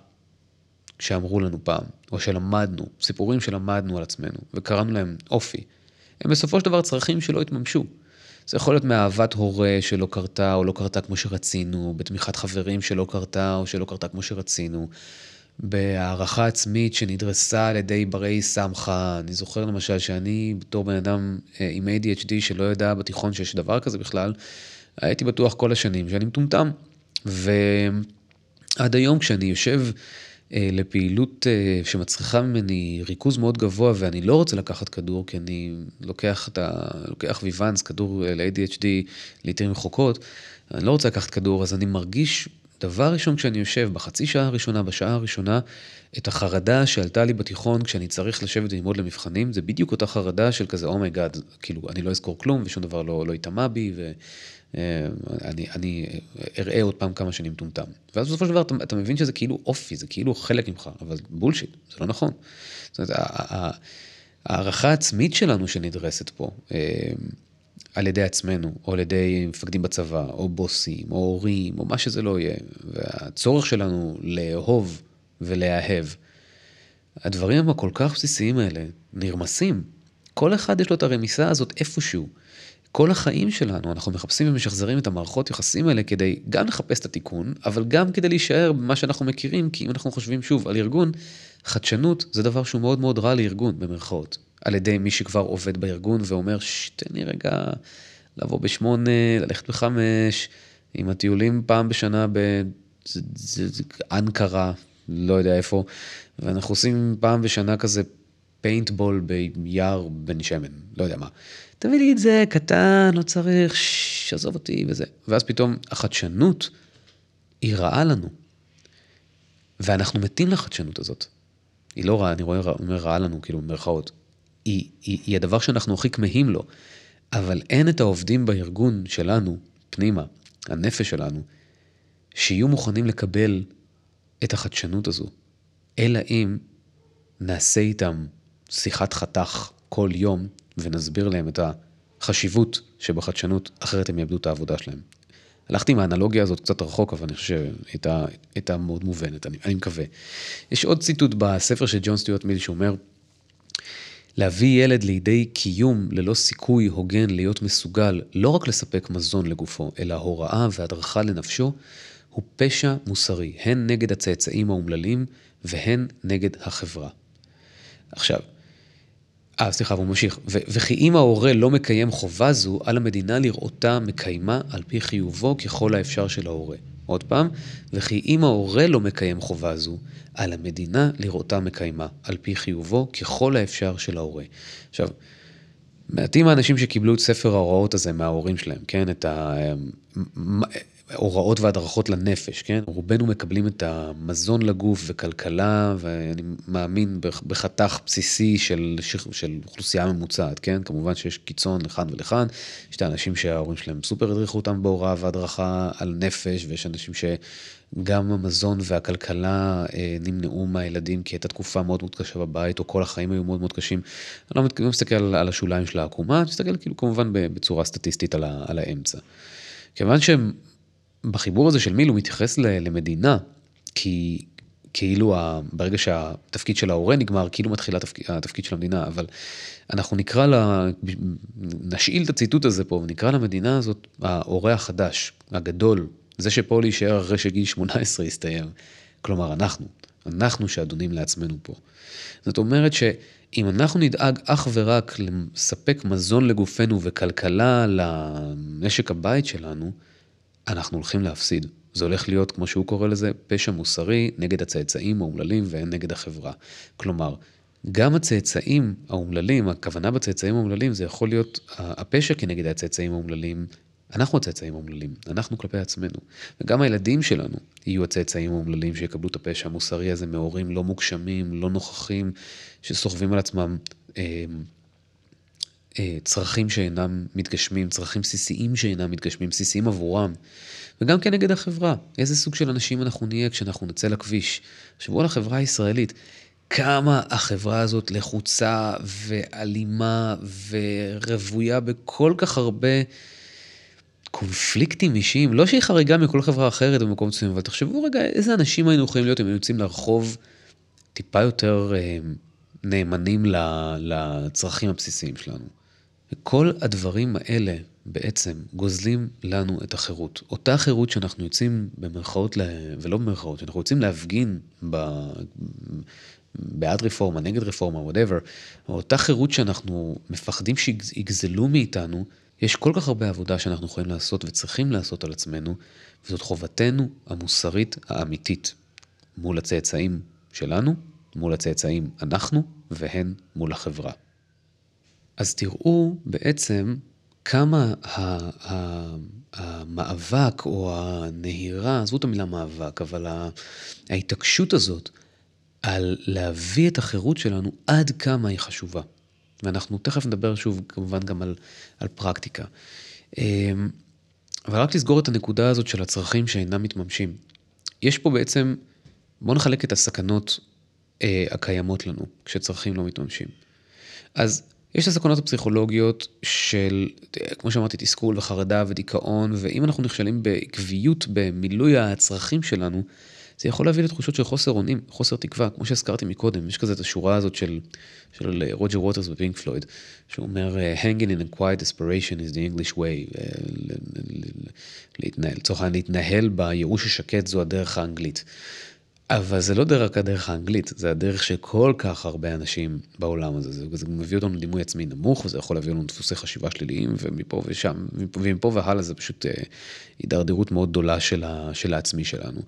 שאמרו לנו פעם, או שלמדנו, סיפורים שלמדנו על עצמנו, וקראנו להם אופי, הם בסופו של דבר צרכים שלא התממשו. זה יכול להיות מאהבת הורה שלא קרתה או לא קרתה כמו שרצינו, בתמיכת חברים שלא קרתה או שלא קרתה כמו שרצינו, בהערכה עצמית שנדרסה על ידי ברי סמכה. אני זוכר למשל שאני בתור בן אדם אה, עם ADHD שלא ידע בתיכון שיש דבר כזה בכלל, הייתי בטוח כל השנים שאני מטומטם. ועד היום כשאני יושב לפעילות אה, שמצריכה ממני ריכוז מאוד גבוה ואני לא רוצה לקחת כדור כי אני לוקח את ה... לוקח Vyvanse, כדור אה, ל-ADHD לעיתים רחוקות, אני לא רוצה לקחת כדור אז אני מרגיש דבר ראשון כשאני יושב בחצי שעה הראשונה, בשעה הראשונה, את החרדה שעלתה לי בתיכון כשאני צריך לשבת וללמוד למבחנים, זה בדיוק אותה חרדה של כזה oh my god, oh כאילו אני לא אזכור כלום ושום דבר לא, לא יטמע בי ואני אני אראה עוד פעם כמה שאני מטומטם. ואז בסופו של דבר אתה, אתה מבין שזה כאילו אופי, זה כאילו חלק ממך, אבל בולשיט, זה לא נכון. זאת אומרת, הערכה העצמית שלנו שנדרסת פה, על ידי עצמנו, או על ידי מפקדים בצבא, או בוסים, או הורים, או מה שזה לא יהיה, והצורך שלנו לאהוב ולהאהב, הדברים הכל כך בסיסיים האלה נרמסים. כל אחד יש לו את הרמיסה הזאת איפשהו. כל החיים שלנו אנחנו מחפשים ומשחזרים את המערכות יחסים האלה כדי גם לחפש את התיקון, אבל גם כדי להישאר במה שאנחנו מכירים, כי אם אנחנו חושבים שוב על ארגון, חדשנות זה דבר שהוא מאוד מאוד רע לארגון, במרכאות. על ידי מי שכבר עובד בארגון ואומר, תן לי רגע לבוא בשמונה, ללכת בחמש, עם הטיולים פעם בשנה באנקרה, לא יודע איפה, ואנחנו עושים פעם בשנה כזה פיינטבול ביער בן שמן, לא יודע מה. תביא לי את זה, קטן, לא צריך, עזוב אותי וזה. ואז פתאום החדשנות היא רעה לנו. ואנחנו מתים לחדשנות הזאת. היא לא רעה, אני רואה, אומר רעה לנו, כאילו, במרכאות. היא, היא, היא הדבר שאנחנו הכי כמהים לו, אבל אין את העובדים בארגון שלנו, פנימה, הנפש שלנו, שיהיו מוכנים לקבל את החדשנות הזו, אלא אם נעשה איתם שיחת חתך כל יום ונסביר להם את החשיבות שבחדשנות, אחרת הם יאבדו את העבודה שלהם. הלכתי עם האנלוגיה הזאת קצת רחוק, אבל אני חושב שהיא הייתה מאוד מובנת, אני, אני מקווה. יש עוד ציטוט בספר של ג'ון סטיוארט מיל שאומר, להביא ילד לידי קיום ללא סיכוי הוגן להיות מסוגל לא רק לספק מזון לגופו, אלא הוראה והדרכה לנפשו, הוא פשע מוסרי, הן נגד הצאצאים האומללים והן נגד החברה. עכשיו, אה, סליחה, והוא ממשיך. וכי אם ההורה לא מקיים חובה זו, על המדינה לראותה מקיימה על פי חיובו ככל האפשר של ההורה. עוד פעם, וכי אם ההורה לא מקיים חובה זו, על המדינה לראותה מקיימה על פי חיובו ככל האפשר של ההורה. עכשיו, מעטים האנשים שקיבלו את ספר ההוראות הזה מההורים שלהם, כן? את ה... הוראות והדרכות לנפש, כן? רובנו מקבלים את המזון לגוף וכלכלה, ואני מאמין בחתך בסיסי של, של אוכלוסייה ממוצעת, כן? כמובן שיש קיצון לכאן ולכאן, יש את האנשים שההורים שלהם סופר הדריכו אותם בהוראה והדרכה על נפש, ויש אנשים שגם המזון והכלכלה אה, נמנעו מהילדים כי הייתה תקופה מאוד מאוד קשה בבית, או כל החיים היו מאוד מאוד קשים. אני לא, לא מסתכל על השוליים של העקומה, אני מסתכל כאילו כמובן בצורה סטטיסטית על, ה, על האמצע. כיוון שהם בחיבור הזה של מיל הוא מתייחס למדינה, כי כאילו ברגע שהתפקיד של ההורה נגמר, כאילו מתחיל התפקיד, התפקיד של המדינה, אבל אנחנו נקרא לה, נשאיל את הציטוט הזה פה ונקרא למדינה הזאת ההורה החדש, הגדול, זה שפה להישאר אחרי שגיל 18 יסתיים. כלומר, אנחנו, אנחנו שאדונים לעצמנו פה. זאת אומרת שאם אנחנו נדאג אך ורק לספק מזון לגופנו וכלכלה למשק הבית שלנו, אנחנו הולכים להפסיד. זה הולך להיות, כמו שהוא קורא לזה, פשע מוסרי נגד הצאצאים האומללים והן נגד החברה. כלומר, גם הצאצאים האומללים, הכוונה בצאצאים האומללים זה יכול להיות הפשע כנגד הצאצאים האומללים, אנחנו הצאצאים האומללים, אנחנו כלפי עצמנו. וגם הילדים שלנו יהיו הצאצאים האומללים שיקבלו את הפשע המוסרי הזה מהורים לא מוגשמים, לא נוכחים, שסוחבים על עצמם אה, צרכים שאינם מתגשמים, צרכים בסיסיים שאינם מתגשמים, בסיסיים עבורם. וגם כן נגד החברה, איזה סוג של אנשים אנחנו נהיה כשאנחנו נצא לכביש. תחשבו על החברה הישראלית, כמה החברה הזאת לחוצה ואלימה ורוויה בכל כך הרבה קונפליקטים אישיים, לא שהיא חריגה מכל חברה אחרת במקום מסוים, אבל תחשבו רגע איזה אנשים היינו יכולים להיות אם היינו יוצאים לרחוב טיפה יותר אה, נאמנים לצרכים הבסיסיים שלנו. וכל הדברים האלה בעצם גוזלים לנו את החירות. אותה חירות שאנחנו יוצאים במרכאות, ולא במרכאות, שאנחנו יוצאים להפגין ב... בעד רפורמה, נגד רפורמה, וואטאבר, אותה חירות שאנחנו מפחדים שיגזלו מאיתנו, יש כל כך הרבה עבודה שאנחנו יכולים לעשות וצריכים לעשות על עצמנו, וזאת חובתנו המוסרית האמיתית מול הצאצאים שלנו, מול הצאצאים אנחנו, והן מול החברה. אז תראו בעצם כמה המאבק או הנהירה, עזבו את המילה מאבק, אבל ההתעקשות הזאת על להביא את החירות שלנו, עד כמה היא חשובה. ואנחנו תכף נדבר שוב כמובן גם על, על פרקטיקה. אמ, אבל רק לסגור את הנקודה הזאת של הצרכים שאינם מתממשים. יש פה בעצם, בואו נחלק את הסכנות אה, הקיימות לנו כשצרכים לא מתממשים. אז יש את הסכנות הפסיכולוגיות של, כמו שאמרתי, תסכול וחרדה ודיכאון, ואם אנחנו נכשלים בעקביות במילוי הצרכים שלנו, זה יכול להביא לתחושות של חוסר אונים, חוסר תקווה, כמו שהזכרתי מקודם, יש כזה את השורה הזאת של, של רוג'ר ווטרס ופינק פלויד, שהוא אומר, hanging in a quiet desperation is the English way, להתנהל, לצורך העניין להתנהל בייאוש השקט זו הדרך האנגלית. אבל זה לא דרך הדרך האנגלית, זה הדרך של כל כך הרבה אנשים בעולם הזה. זה, זה מביא אותנו לדימוי עצמי נמוך, וזה יכול להביא לנו דפוסי חשיבה שליליים, ומפה ושם, ומפה והלאה זה פשוט אה, הידרדרות מאוד גדולה של, ה, של העצמי שלנו.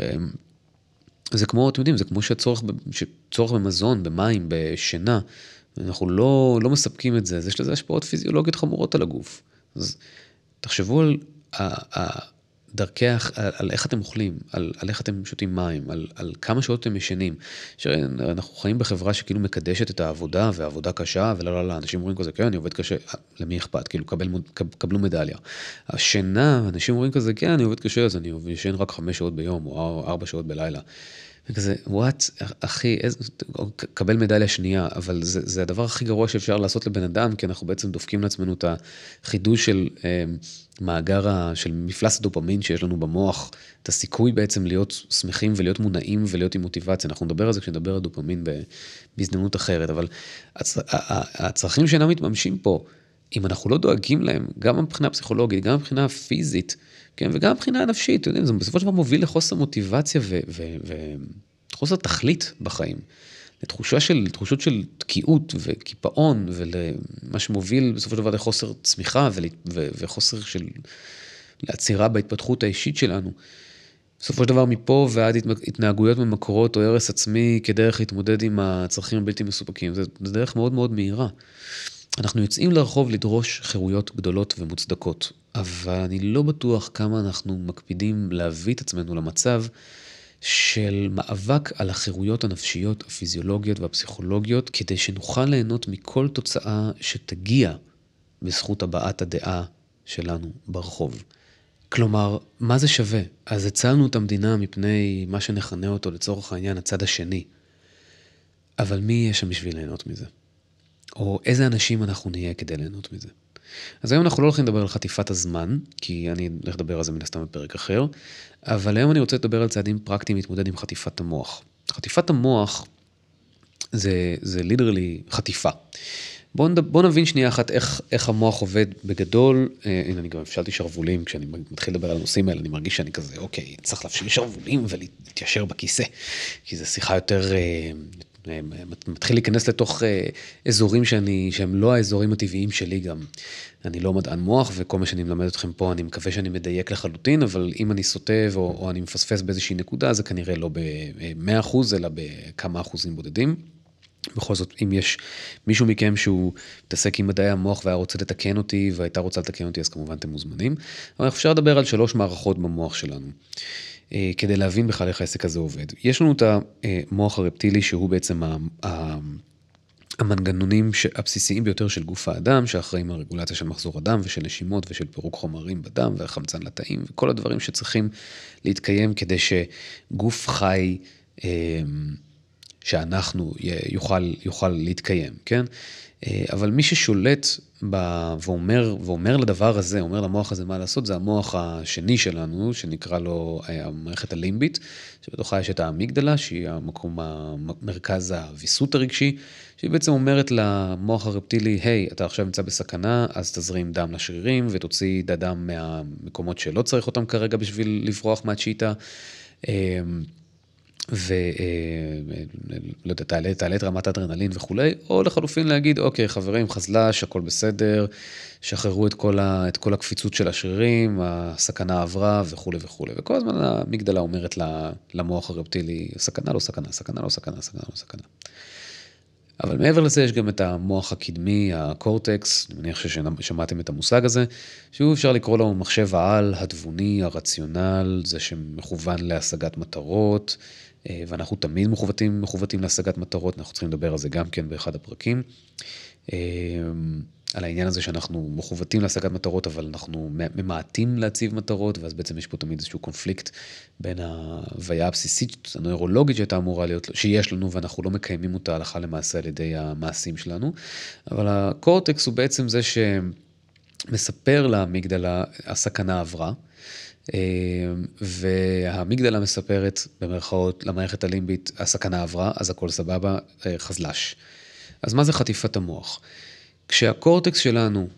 אה, זה כמו, אתם יודעים, זה כמו שצורך, שצורך במזון, במים, בשינה, אנחנו לא, לא מספקים את זה, אז יש לזה השפעות פיזיולוגיות חמורות על הגוף. אז תחשבו על... דרכי, על, על איך אתם אוכלים, על, על איך אתם שותים מים, על, על כמה שעות אתם ישנים. אנחנו חיים בחברה שכאילו מקדשת את העבודה, ועבודה קשה, ולא, לא, לא, אנשים אומרים כזה, כן, אני עובד קשה, למי אכפת? כאילו, קבל, קבלו מדליה. השינה, אנשים אומרים כזה, כן, אני עובד קשה, אז אני ישן רק חמש שעות ביום, או ארבע שעות בלילה. וכזה, וואט, אחי, איזה, קבל מדליה שנייה, אבל זה, זה הדבר הכי גרוע שאפשר לעשות לבן אדם, כי אנחנו בעצם דופקים לעצמנו את החידוש של אה, מאגר, ה, של מפלס הדופמין שיש לנו במוח, את הסיכוי בעצם להיות שמחים ולהיות מונעים ולהיות עם מוטיבציה. אנחנו נדבר על זה כשנדבר על דופמין בהזדמנות אחרת, אבל הצ, הצרכים שאינם מתממשים פה, אם אנחנו לא דואגים להם, גם מבחינה פסיכולוגית, גם מבחינה פיזית, כן, וגם מבחינה נפשית, אתם יודעים, זה בסופו של דבר מוביל לחוסר מוטיבציה וחוסר תכלית בחיים. לתחושה של, תחושות של תקיעות וקיפאון, ולמה שמוביל בסופו של דבר לחוסר צמיחה וחוסר של לעצירה בהתפתחות האישית שלנו. בסופו של דבר מפה ועד התנהגויות ממכרות או הרס עצמי כדרך להתמודד עם הצרכים הבלתי מסופקים, זו דרך מאוד מאוד מהירה. אנחנו יוצאים לרחוב לדרוש חירויות גדולות ומוצדקות, אבל אני לא בטוח כמה אנחנו מקפידים להביא את עצמנו למצב של מאבק על החירויות הנפשיות, הפיזיולוגיות והפסיכולוגיות, כדי שנוכל ליהנות מכל תוצאה שתגיע בזכות הבעת הדעה שלנו ברחוב. כלומר, מה זה שווה? אז הצלנו את המדינה מפני מה שנכנה אותו לצורך העניין הצד השני. אבל מי יהיה שם בשביל ליהנות מזה? או איזה אנשים אנחנו נהיה כדי ליהנות מזה. אז היום אנחנו לא הולכים לדבר על חטיפת הזמן, כי אני הולך לדבר על זה מן הסתם בפרק אחר, אבל היום אני רוצה לדבר על צעדים פרקטיים להתמודד עם חטיפת המוח. חטיפת המוח זה, זה ליטרלי חטיפה. בואו בוא נבין שנייה אחת איך, איך המוח עובד בגדול. אה, הנה, אני גם הפשלתי שרוולים, כשאני מתחיל לדבר על הנושאים האלה, אני מרגיש שאני כזה, אוקיי, צריך להפשיל שרוולים ולהתיישר בכיסא, כי זו שיחה יותר, אה, מתחיל להיכנס לתוך אה, אזורים שאני, שהם לא האזורים הטבעיים שלי גם. אני לא מדען מוח, וכל מה שאני מלמד אתכם פה, אני מקווה שאני מדייק לחלוטין, אבל אם אני סוטה או, או אני מפספס באיזושהי נקודה, זה כנראה לא ב-100%, אלא בכמה אחוזים בודדים. בכל זאת, אם יש מישהו מכם שהוא מתעסק עם מדעי המוח והיה רוצה לתקן אותי והייתה רוצה לתקן אותי, אז כמובן אתם מוזמנים. אבל אפשר לדבר על שלוש מערכות במוח שלנו. אה, כדי להבין בכלל איך העסק הזה עובד. יש לנו את המוח הרפטילי שהוא בעצם המנגנונים הבסיסיים ביותר של גוף האדם, שאחראים על רגולציה של מחזור הדם ושל נשימות ושל פירוק חומרים בדם והחמצן לתאים וכל הדברים שצריכים להתקיים כדי שגוף חי אה, שאנחנו יוכל, יוכל להתקיים, כן? אה, אבל מי ששולט ב... ואומר, ואומר לדבר הזה, אומר למוח הזה מה לעשות, זה המוח השני שלנו, שנקרא לו אה, המערכת הלימבית, שבתוכה יש את האמיגדלה, שהיא המקום, מרכז הוויסות הרגשי, שהיא בעצם אומרת למוח הרפטילי, היי, hey, אתה עכשיו נמצא בסכנה, אז תזרים דם לשרירים ותוציא דם מהמקומות שלא צריך אותם כרגע בשביל לברוח מהצ'יטה. אה, ולא אה, יודע, תעלה, תעלה את רמת האדרנלין וכולי, או לחלופין להגיד, אוקיי, חברים, חזל"ש, הכל בסדר, שחררו את כל, ה, את כל הקפיצות של השרירים, הסכנה עברה וכולי וכולי. וכל הזמן המגדלה אומרת למוח הרפטילי, סכנה לא סכנה, סכנה לא סכנה, סכנה לא סכנה. אבל מעבר לזה יש גם את המוח הקדמי, הקורטקס, אני מניח ששמעתם את המושג הזה, שהוא אפשר לקרוא לו מחשב העל, התבוני, הרציונל, זה שמכוון להשגת מטרות, אה, ואנחנו תמיד מכוותים, מכוותים להשגת מטרות, אנחנו צריכים לדבר על זה גם כן באחד הפרקים. אה, על העניין הזה שאנחנו מכוותים להשגת מטרות, אבל אנחנו ממעטים להציב מטרות, ואז בעצם יש פה תמיד איזשהו קונפליקט בין ההוויה הבסיסית, הנוירולוגית שהייתה אמורה להיות, שיש לנו, ואנחנו לא מקיימים אותה הלכה למעשה על ידי המעשים שלנו. אבל הקורטקס הוא בעצם זה שמספר לאמיגדלה, הסכנה עברה. אה, והאמיגדלה מספרת במרכאות למערכת הלימבית, הסכנה עברה, אז הכל סבבה, אה, חזל"ש. אז מה זה חטיפת המוח? כשהקורטקס שלנו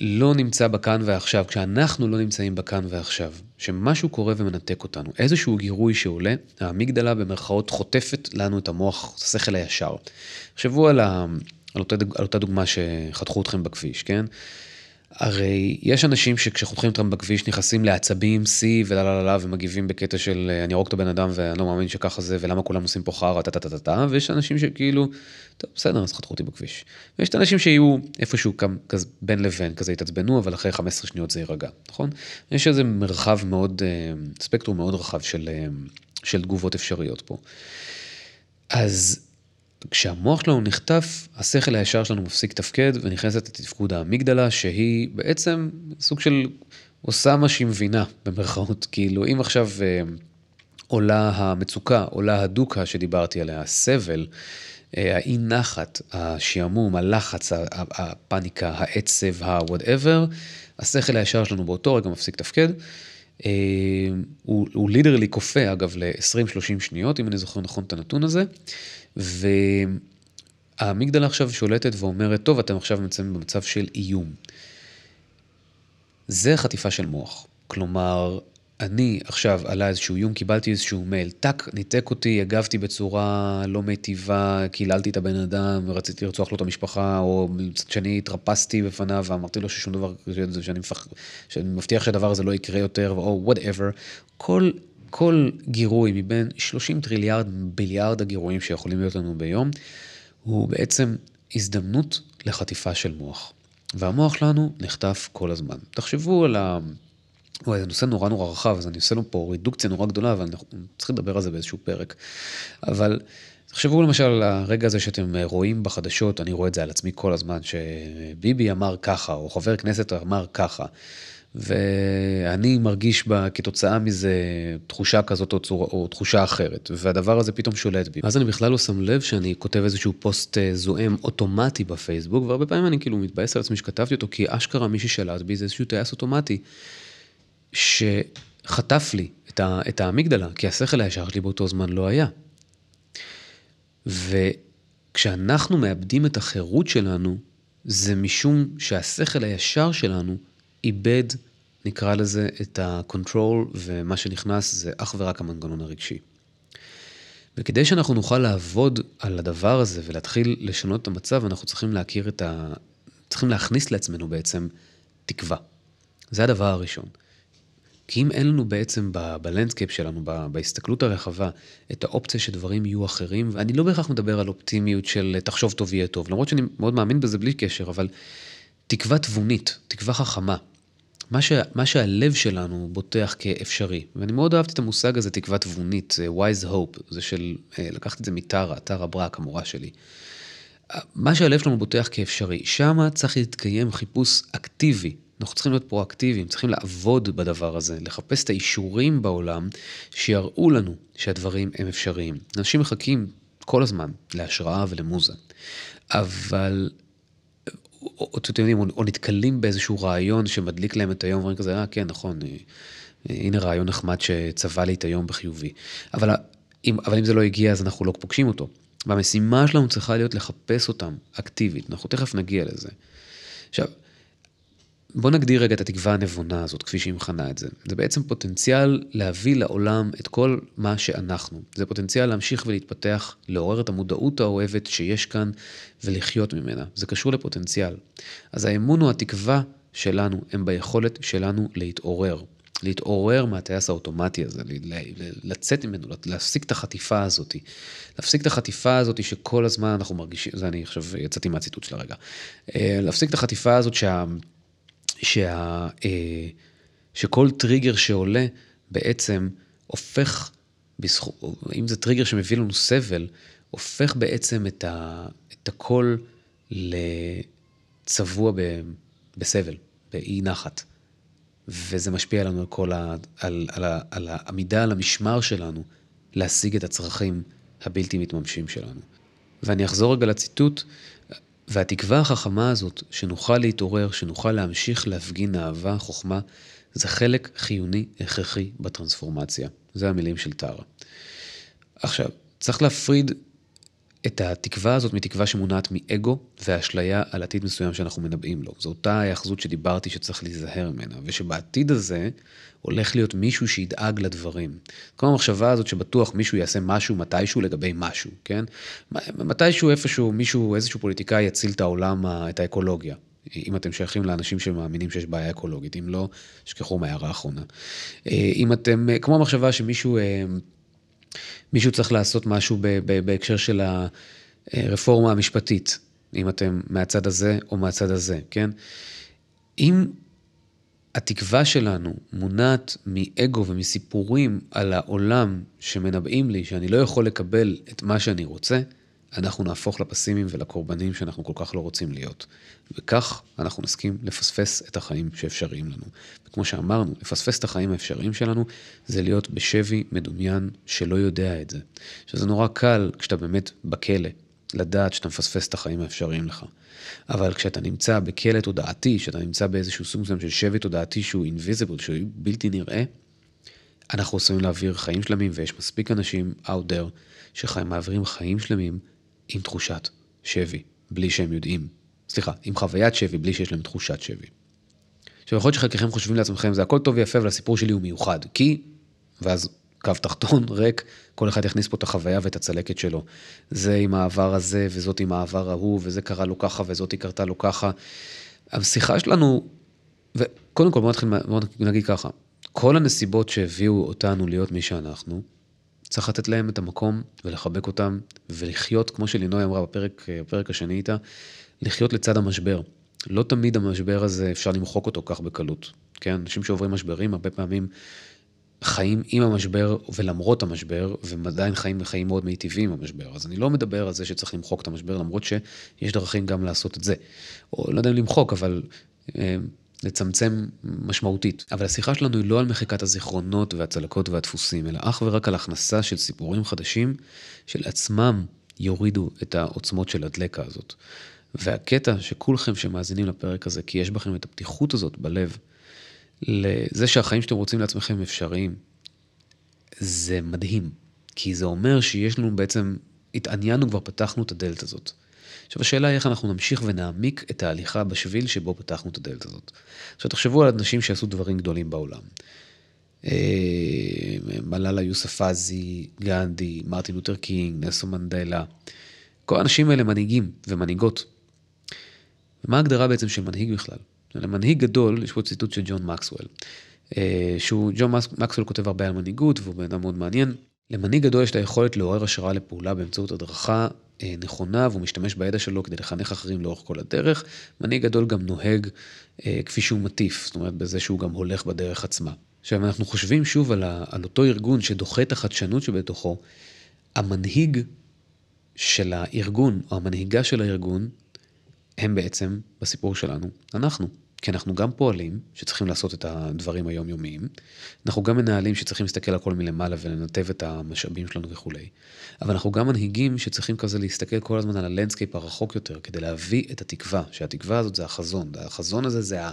לא נמצא בכאן ועכשיו, כשאנחנו לא נמצאים בכאן ועכשיו, שמשהו קורה ומנתק אותנו, איזשהו גירוי שעולה, האמיגדלה במרכאות חוטפת לנו את המוח, את השכל הישר. תחשבו על, ה... על, על אותה דוגמה שחתכו אתכם בכביש, כן? הרי יש אנשים שכשחותכים אותם בכביש נכנסים לעצבים, שיא ולה לה לה ומגיבים בקטע של אני ארוג את הבן אדם ואני לא מאמין שככה זה ולמה כולם עושים פה חרא טה טה טה טה טה ויש אנשים שכאילו, טוב בסדר אז חתכו אותי בכביש. ויש את האנשים שיהיו איפשהו כזה בין לבין כזה יתעצבנו אבל אחרי 15 שניות זה יירגע, נכון? יש איזה מרחב מאוד, אה, ספקטרום מאוד רחב של, אה, של תגובות אפשריות פה. אז כשהמוח שלנו נחטף, השכל הישר שלנו מפסיק תפקד ונכנסת לתפקוד האמיגדלה, שהיא בעצם סוג של עושה מה שהיא מבינה, במרכאות. כאילו, אם עכשיו אה, עולה המצוקה, עולה הדוקה שדיברתי עליה, הסבל, אה, האי נחת, השעמום, הלחץ, הפאניקה, העצב, ה-whatever, השכל הישר שלנו באותו רגע מפסיק לתפקד. אה, הוא, הוא לידרלי כופה, אגב, ל-20-30 שניות, אם אני זוכר נכון את הנתון הזה, והאמיגדלה עכשיו שולטת ואומרת, טוב, אתם עכשיו נמצאים במצב של איום. זה חטיפה של מוח. כלומר, אני עכשיו עלה איזשהו איום, קיבלתי איזשהו מייל, טאק, ניתק אותי, הגבתי בצורה לא מיטיבה, קיללתי את הבן אדם, רציתי לרצוח לו את המשפחה, או מצד שני התרפסתי בפניו ואמרתי לו ששום דבר, שאני, מפח, שאני מבטיח שהדבר הזה לא יקרה יותר, או whatever. כל, כל גירוי מבין 30 טריליארד, ביליארד הגירויים שיכולים להיות לנו ביום, הוא בעצם הזדמנות לחטיפה של מוח. והמוח שלנו נחטף כל הזמן. תחשבו על ה... וואי, זה נושא נורא נורא רחב, אז אני עושה לו פה רידוקציה נורא גדולה, אבל אנחנו צריכים לדבר על זה באיזשהו פרק. אבל תחשבו למשל על הרגע הזה שאתם רואים בחדשות, אני רואה את זה על עצמי כל הזמן, שביבי אמר ככה, או חבר כנסת אמר ככה. ואני מרגיש בה כתוצאה מזה תחושה כזאת או, צורה, או תחושה אחרת, והדבר הזה פתאום שולט בי. אז אני בכלל לא שם לב שאני כותב איזשהו פוסט אה, זועם אוטומטי בפייסבוק, והרבה פעמים אני כאילו מתבאס על עצמי שכתבתי אותו, כי אשכרה מי ששלט בי זה איזשהו טייס אוטומטי. שחטף לי את, ה, את האמיגדלה, כי השכל הישר שלי באותו זמן לא היה. וכשאנחנו מאבדים את החירות שלנו, זה משום שהשכל הישר שלנו איבד, נקרא לזה, את ה control, ומה שנכנס זה אך ורק המנגנון הרגשי. וכדי שאנחנו נוכל לעבוד על הדבר הזה ולהתחיל לשנות את המצב, אנחנו צריכים להכיר את ה... צריכים להכניס לעצמנו בעצם תקווה. זה הדבר הראשון. כי אם אין לנו בעצם ב landscape שלנו, בהסתכלות הרחבה, את האופציה שדברים יהיו אחרים, ואני לא בהכרח מדבר על אופטימיות של תחשוב טוב יהיה טוב, למרות שאני מאוד מאמין בזה בלי קשר, אבל תקווה תבונית, תקווה חכמה. מה, ש, מה שהלב שלנו בוטח כאפשרי, ואני מאוד אהבתי את המושג הזה, תקווה תבונית, wise hope, זה של, אה, לקחתי את זה מטרה, טרה ברק, המורה שלי. מה שהלב שלנו בוטח כאפשרי, שם צריך להתקיים חיפוש אקטיבי אנחנו צריכים להיות פרואקטיביים, צריכים לעבוד בדבר הזה, לחפש את האישורים בעולם שיראו לנו שהדברים הם אפשריים. אנשים מחכים כל הזמן להשראה ולמוזה, אבל, יודעים, או, או נתקלים באיזשהו רעיון שמדליק להם את היום, ואומרים כזה, אה, כן, נכון, אה, הנה רעיון נחמד שצבע לי את היום בחיובי. אבל אם, אבל אם זה לא הגיע, אז אנחנו לא פוגשים אותו. והמשימה שלנו צריכה להיות לחפש אותם אקטיבית, אנחנו תכף נגיע לזה. עכשיו, בוא נגדיר רגע את התקווה הנבונה הזאת, כפי שהיא מכנה את זה. זה בעצם פוטנציאל להביא לעולם את כל מה שאנחנו. זה פוטנציאל להמשיך ולהתפתח, לעורר את המודעות האוהבת שיש כאן ולחיות ממנה. זה קשור לפוטנציאל. אז האמון או התקווה שלנו הם ביכולת שלנו להתעורר. להתעורר מהטייס האוטומטי הזה, לצאת ממנו, להפסיק את החטיפה הזאת. להפסיק את החטיפה הזאת שכל הזמן אנחנו מרגישים, זה אני עכשיו יצאתי מהציטוט של הרגע. אה, להפסיק את החטיפה הזאת שה... שה, אה, שכל טריגר שעולה בעצם הופך, בזכו, אם זה טריגר שמביא לנו סבל, הופך בעצם את, ה, את הכל לצבוע ב, בסבל, באי נחת. וזה משפיע לנו על כל ה... על, על, על, על העמידה על המשמר שלנו להשיג את הצרכים הבלתי מתממשים שלנו. ואני אחזור רגע לציטוט, והתקווה החכמה הזאת, שנוכל להתעורר, שנוכל להמשיך להפגין אהבה, חוכמה, זה חלק חיוני הכרחי בטרנספורמציה. זה המילים של טרה. עכשיו, צריך להפריד את התקווה הזאת מתקווה שמונעת מאגו ואשליה על עתיד מסוים שאנחנו מנבאים לו. זו אותה ההיאחזות שדיברתי שצריך להיזהר ממנה, ושבעתיד הזה הולך להיות מישהו שידאג לדברים. כמו המחשבה הזאת שבטוח מישהו יעשה משהו מתישהו לגבי משהו, כן? מתישהו איפשהו מישהו, איזשהו פוליטיקאי יציל את העולם, את האקולוגיה. אם אתם שייכים לאנשים שמאמינים שיש בעיה אקולוגית, אם לא, שכחו מההערה האחרונה. אה, אם אתם, כמו המחשבה שמישהו אה, מישהו צריך לעשות משהו בהקשר של הרפורמה המשפטית, אם אתם מהצד הזה או מהצד הזה, כן? אם התקווה שלנו מונעת מאגו ומסיפורים על העולם שמנבאים לי שאני לא יכול לקבל את מה שאני רוצה, אנחנו נהפוך לפסימיים ולקורבנים שאנחנו כל כך לא רוצים להיות. וכך אנחנו נסכים לפספס את החיים שאפשריים לנו. וכמו שאמרנו, לפספס את החיים האפשריים שלנו זה להיות בשבי מדומיין שלא יודע את זה. שזה נורא קל כשאתה באמת בכלא, לדעת שאתה מפספס את החיים האפשריים לך. אבל כשאתה נמצא בכלא תודעתי, כשאתה נמצא באיזשהו סוג מסוים של שבי תודעתי שהוא אינביזיבל, שהוא בלתי נראה, אנחנו עשויים להעביר חיים שלמים, ויש מספיק אנשים out there שמעבירים חיים שלמים עם תחושת שבי, בלי שהם יודעים. סליחה, עם חוויית שבי, בלי שיש להם תחושת שבי. עכשיו, יכול להיות שחלקכם חושבים לעצמכם, זה הכל טוב ויפה, אבל הסיפור שלי הוא מיוחד. כי, ואז קו תחתון <laughs> ריק, כל אחד יכניס פה את החוויה ואת הצלקת שלו. זה עם העבר הזה, וזאת עם העבר ההוא, וזה קרה לו ככה, וזאתי קרתה לו ככה. השיחה שלנו, וקודם כל בוא נתחיל, בוא נגיד ככה, כל הנסיבות שהביאו אותנו להיות מי שאנחנו, צריך לתת להם את המקום ולחבק אותם ולחיות, כמו שלינוי אמרה בפרק, בפרק השני איתה, לחיות לצד המשבר. לא תמיד המשבר הזה אפשר למחוק אותו כך בקלות. כן, אנשים שעוברים משברים הרבה פעמים חיים עם המשבר ולמרות המשבר, והם עדיין חיים חיים מאוד מיטיבים עם המשבר. אז אני לא מדבר על זה שצריך למחוק את המשבר, למרות שיש דרכים גם לעשות את זה. או לא יודע אם למחוק, אבל אה, לצמצם משמעותית. אבל השיחה שלנו היא לא על מחיקת הזיכרונות והצלקות והדפוסים, אלא אך ורק על הכנסה של סיפורים חדשים, של עצמם יורידו את העוצמות של הדלקה הזאת. והקטע שכולכם שמאזינים לפרק הזה, כי יש בכם את הפתיחות הזאת בלב, לזה שהחיים שאתם רוצים לעצמכם אפשריים, זה מדהים. כי זה אומר שיש לנו בעצם, התעניינו כבר, פתחנו את הדלת הזאת. עכשיו השאלה היא איך אנחנו נמשיך ונעמיק את ההליכה בשביל שבו פתחנו את הדלת הזאת. עכשיו תחשבו על אנשים שעשו דברים גדולים בעולם. אה, מלאלה יוספזי, גנדי, מרטין לותר קינג, נסו מנדלה. כל האנשים האלה מנהיגים ומנהיגות. ומה ההגדרה בעצם של מנהיג בכלל? למנהיג גדול, יש פה ציטוט של ג'ון מקסוול, אה, שהוא, ג'ון מקסוול כותב הרבה על מנהיגות והוא בן אדם מאוד מעניין. למנהיג גדול יש את היכולת לעורר השראה לפעולה באמצעות הדרכה נכונה והוא משתמש בידע שלו כדי לחנך אחרים לאורך כל הדרך. מנהיג גדול גם נוהג אה, כפי שהוא מטיף, זאת אומרת בזה שהוא גם הולך בדרך עצמה. עכשיו אנחנו חושבים שוב על, ה, על אותו ארגון שדוחה את החדשנות שבתוכו, המנהיג של הארגון או המנהיגה של הארגון הם בעצם, בסיפור שלנו, אנחנו. כי אנחנו גם פועלים שצריכים לעשות את הדברים היומיומיים, אנחנו גם מנהלים שצריכים להסתכל על הכל מלמעלה ולנתב את המשאבים שלנו וכולי, אבל אנחנו גם מנהיגים שצריכים כזה להסתכל כל הזמן על ה landscape הרחוק יותר, כדי להביא את התקווה, שהתקווה הזאת זה החזון, החזון הזה זה ה...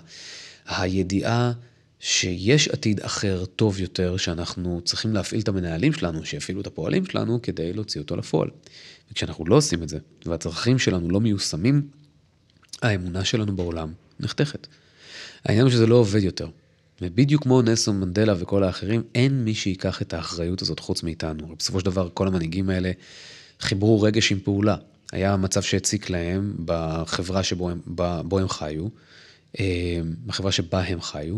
הידיעה שיש עתיד אחר טוב יותר, שאנחנו צריכים להפעיל את המנהלים שלנו, שיפעילו את הפועלים שלנו כדי להוציא אותו לפועל. וכשאנחנו לא עושים את זה, והצרכים שלנו לא מיושמים, האמונה שלנו בעולם נחתכת. העניין הוא שזה לא עובד יותר. ובדיוק כמו נסון מנדלה וכל האחרים, אין מי שיקח את האחריות הזאת חוץ מאיתנו. בסופו של דבר, כל המנהיגים האלה חיברו רגש עם פעולה. היה מצב שהציק להם בחברה שבו הם, בו הם חיו, אה, בחברה שבה הם חיו,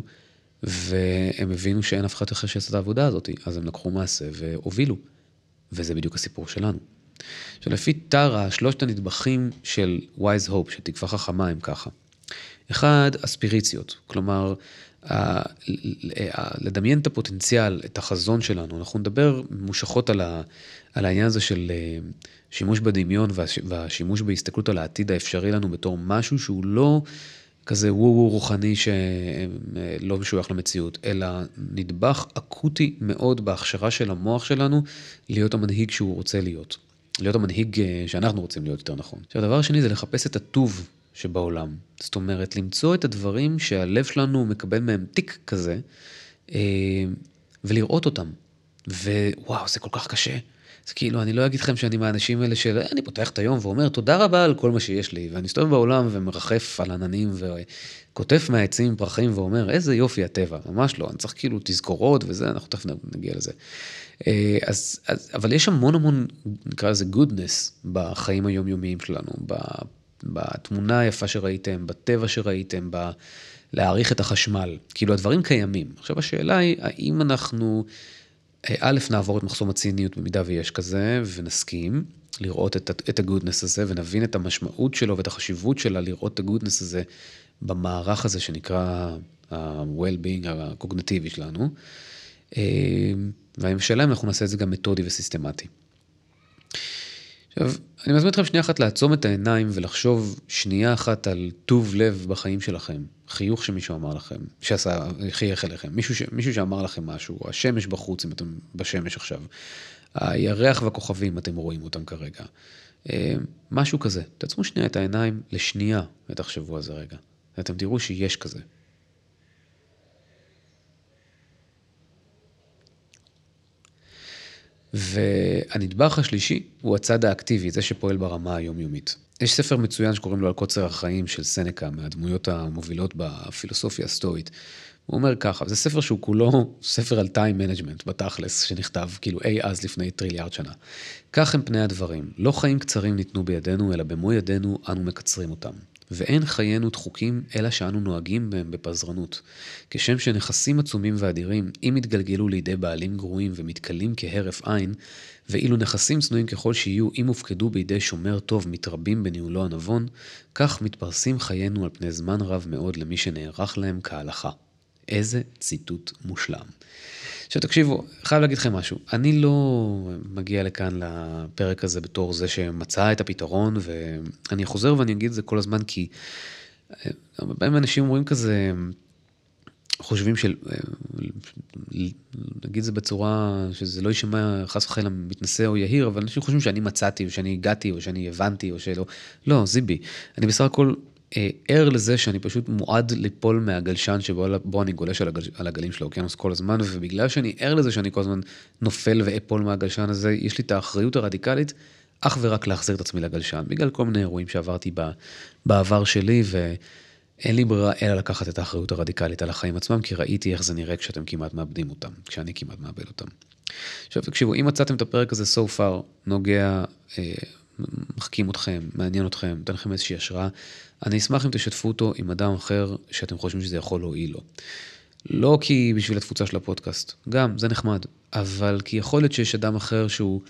והם הבינו שאין אף אחד אחר שיעשה את העבודה הזאת, אז הם לקחו מעשה והובילו. וזה בדיוק הסיפור שלנו. עכשיו, לפי טרה, שלושת הנדבכים של wise hope, של תקווה חכמה, הם ככה. אחד, אספיריציות, כלומר, לדמיין את הפוטנציאל, את החזון שלנו. אנחנו נדבר ממושכות על, על העניין הזה של אה, שימוש בדמיון והשימוש בהסתכלות על העתיד האפשרי לנו בתור משהו שהוא לא כזה וו-וו רוחני שלא משוייך למציאות, אלא נדבך אקוטי מאוד בהכשרה של המוח שלנו להיות המנהיג שהוא רוצה להיות. להיות המנהיג אה, שאנחנו רוצים להיות יותר נכון. עכשיו, הדבר השני זה לחפש את הטוב שבעולם. זאת אומרת, למצוא את הדברים שהלב שלנו מקבל מהם תיק כזה, אה, ולראות אותם. ווואו, זה כל כך קשה. זה כאילו, אני לא אגיד לכם שאני מהאנשים האלה של, אני פותח את היום ואומר תודה רבה על כל מה שיש לי, ואני מסתובב בעולם ומרחף על עננים וקוטף מהעצים פרחים ואומר, איזה יופי הטבע, ממש לא, אני צריך כאילו תזכורות וזה, אנחנו תכף נגיע לזה. אה, אז, אז, אבל יש המון המון, נקרא לזה גודנס בחיים היומיומיים שלנו, בתמונה היפה שראיתם, בטבע שראיתם, ב... להעריך את החשמל. כאילו הדברים קיימים. עכשיו השאלה היא, האם אנחנו, אה, א', נעבור את מחסום הציניות במידה ויש כזה, ונסכים לראות את, את הגודנס הזה, ונבין את המשמעות שלו ואת החשיבות שלה לראות את הגודנס הזה במערך הזה שנקרא ה-well-being הקוגנטיבי שלנו. אה, והשאלה אם אנחנו נעשה את זה גם מתודי וסיסטמטי. עכשיו, אני מזמין אתכם שנייה אחת לעצום את העיניים ולחשוב שנייה אחת על טוב לב בחיים שלכם. חיוך שמישהו אמר לכם, שעשה, חייך אליכם, מישהו, ש, מישהו שאמר לכם משהו, השמש בחוץ אם אתם בשמש עכשיו, הירח והכוכבים אתם רואים אותם כרגע. אה, משהו כזה. תעצמו שנייה את העיניים לשנייה ותחשבו על זה רגע. ואתם תראו שיש כזה. והנדבך השלישי הוא הצד האקטיבי, זה שפועל ברמה היומיומית. יש ספר מצוין שקוראים לו על קוצר החיים של סנקה, מהדמויות המובילות בפילוסופיה הסטואית. הוא אומר ככה, זה ספר שהוא כולו ספר על time management בתכלס, שנכתב כאילו אי אז לפני טריליארד שנה. כך הם פני הדברים, לא חיים קצרים ניתנו בידינו, אלא במו ידינו אנו מקצרים אותם. ואין חיינו דחוקים, אלא שאנו נוהגים בהם בפזרנות. כשם שנכסים עצומים ואדירים, אם יתגלגלו לידי בעלים גרועים ומתכלים כהרף עין, ואילו נכסים צנועים ככל שיהיו, אם הופקדו בידי שומר טוב מתרבים בניהולו הנבון, כך מתפרסים חיינו על פני זמן רב מאוד למי שנערך להם כהלכה. איזה ציטוט מושלם. עכשיו תקשיבו, חייב להגיד לכם משהו, אני לא מגיע לכאן לפרק הזה בתור זה שמצא את הפתרון, ואני חוזר ואני אגיד את זה כל הזמן כי אה, הרבה פעמים אנשים אומרים כזה, חושבים של, אה, נגיד את זה בצורה שזה לא יישמע חס וחלילה מתנשא או יהיר, אבל אנשים חושבים שאני מצאתי, או שאני הגעתי, או שאני הבנתי, או שלא, לא, זיבי, אני בסך הכל ער לזה שאני פשוט מועד ליפול מהגלשן שבו אני גולש על, הגל, על הגלים של האוקיינוס כל הזמן, ובגלל שאני ער לזה שאני כל הזמן נופל ואפול מהגלשן הזה, יש לי את האחריות הרדיקלית אך ורק להחזיר את עצמי לגלשן, בגלל כל מיני אירועים שעברתי בעבר שלי, ואין לי ברירה אלא לקחת את האחריות הרדיקלית על החיים עצמם, כי ראיתי איך זה נראה כשאתם כמעט מאבדים אותם, כשאני כמעט מאבד אותם. עכשיו תקשיבו, אם מצאתם את הפרק הזה so far, נוגע, אה, מחכים אתכם, מעניין אתכם, נותן לכם איזושהי השראה, אני אשמח אם תשתפו אותו עם אדם אחר שאתם חושבים שזה יכול להועיל לו. לא כי בשביל התפוצה של הפודקאסט, גם, זה נחמד, אבל כי יכול להיות שיש אדם אחר שהוא,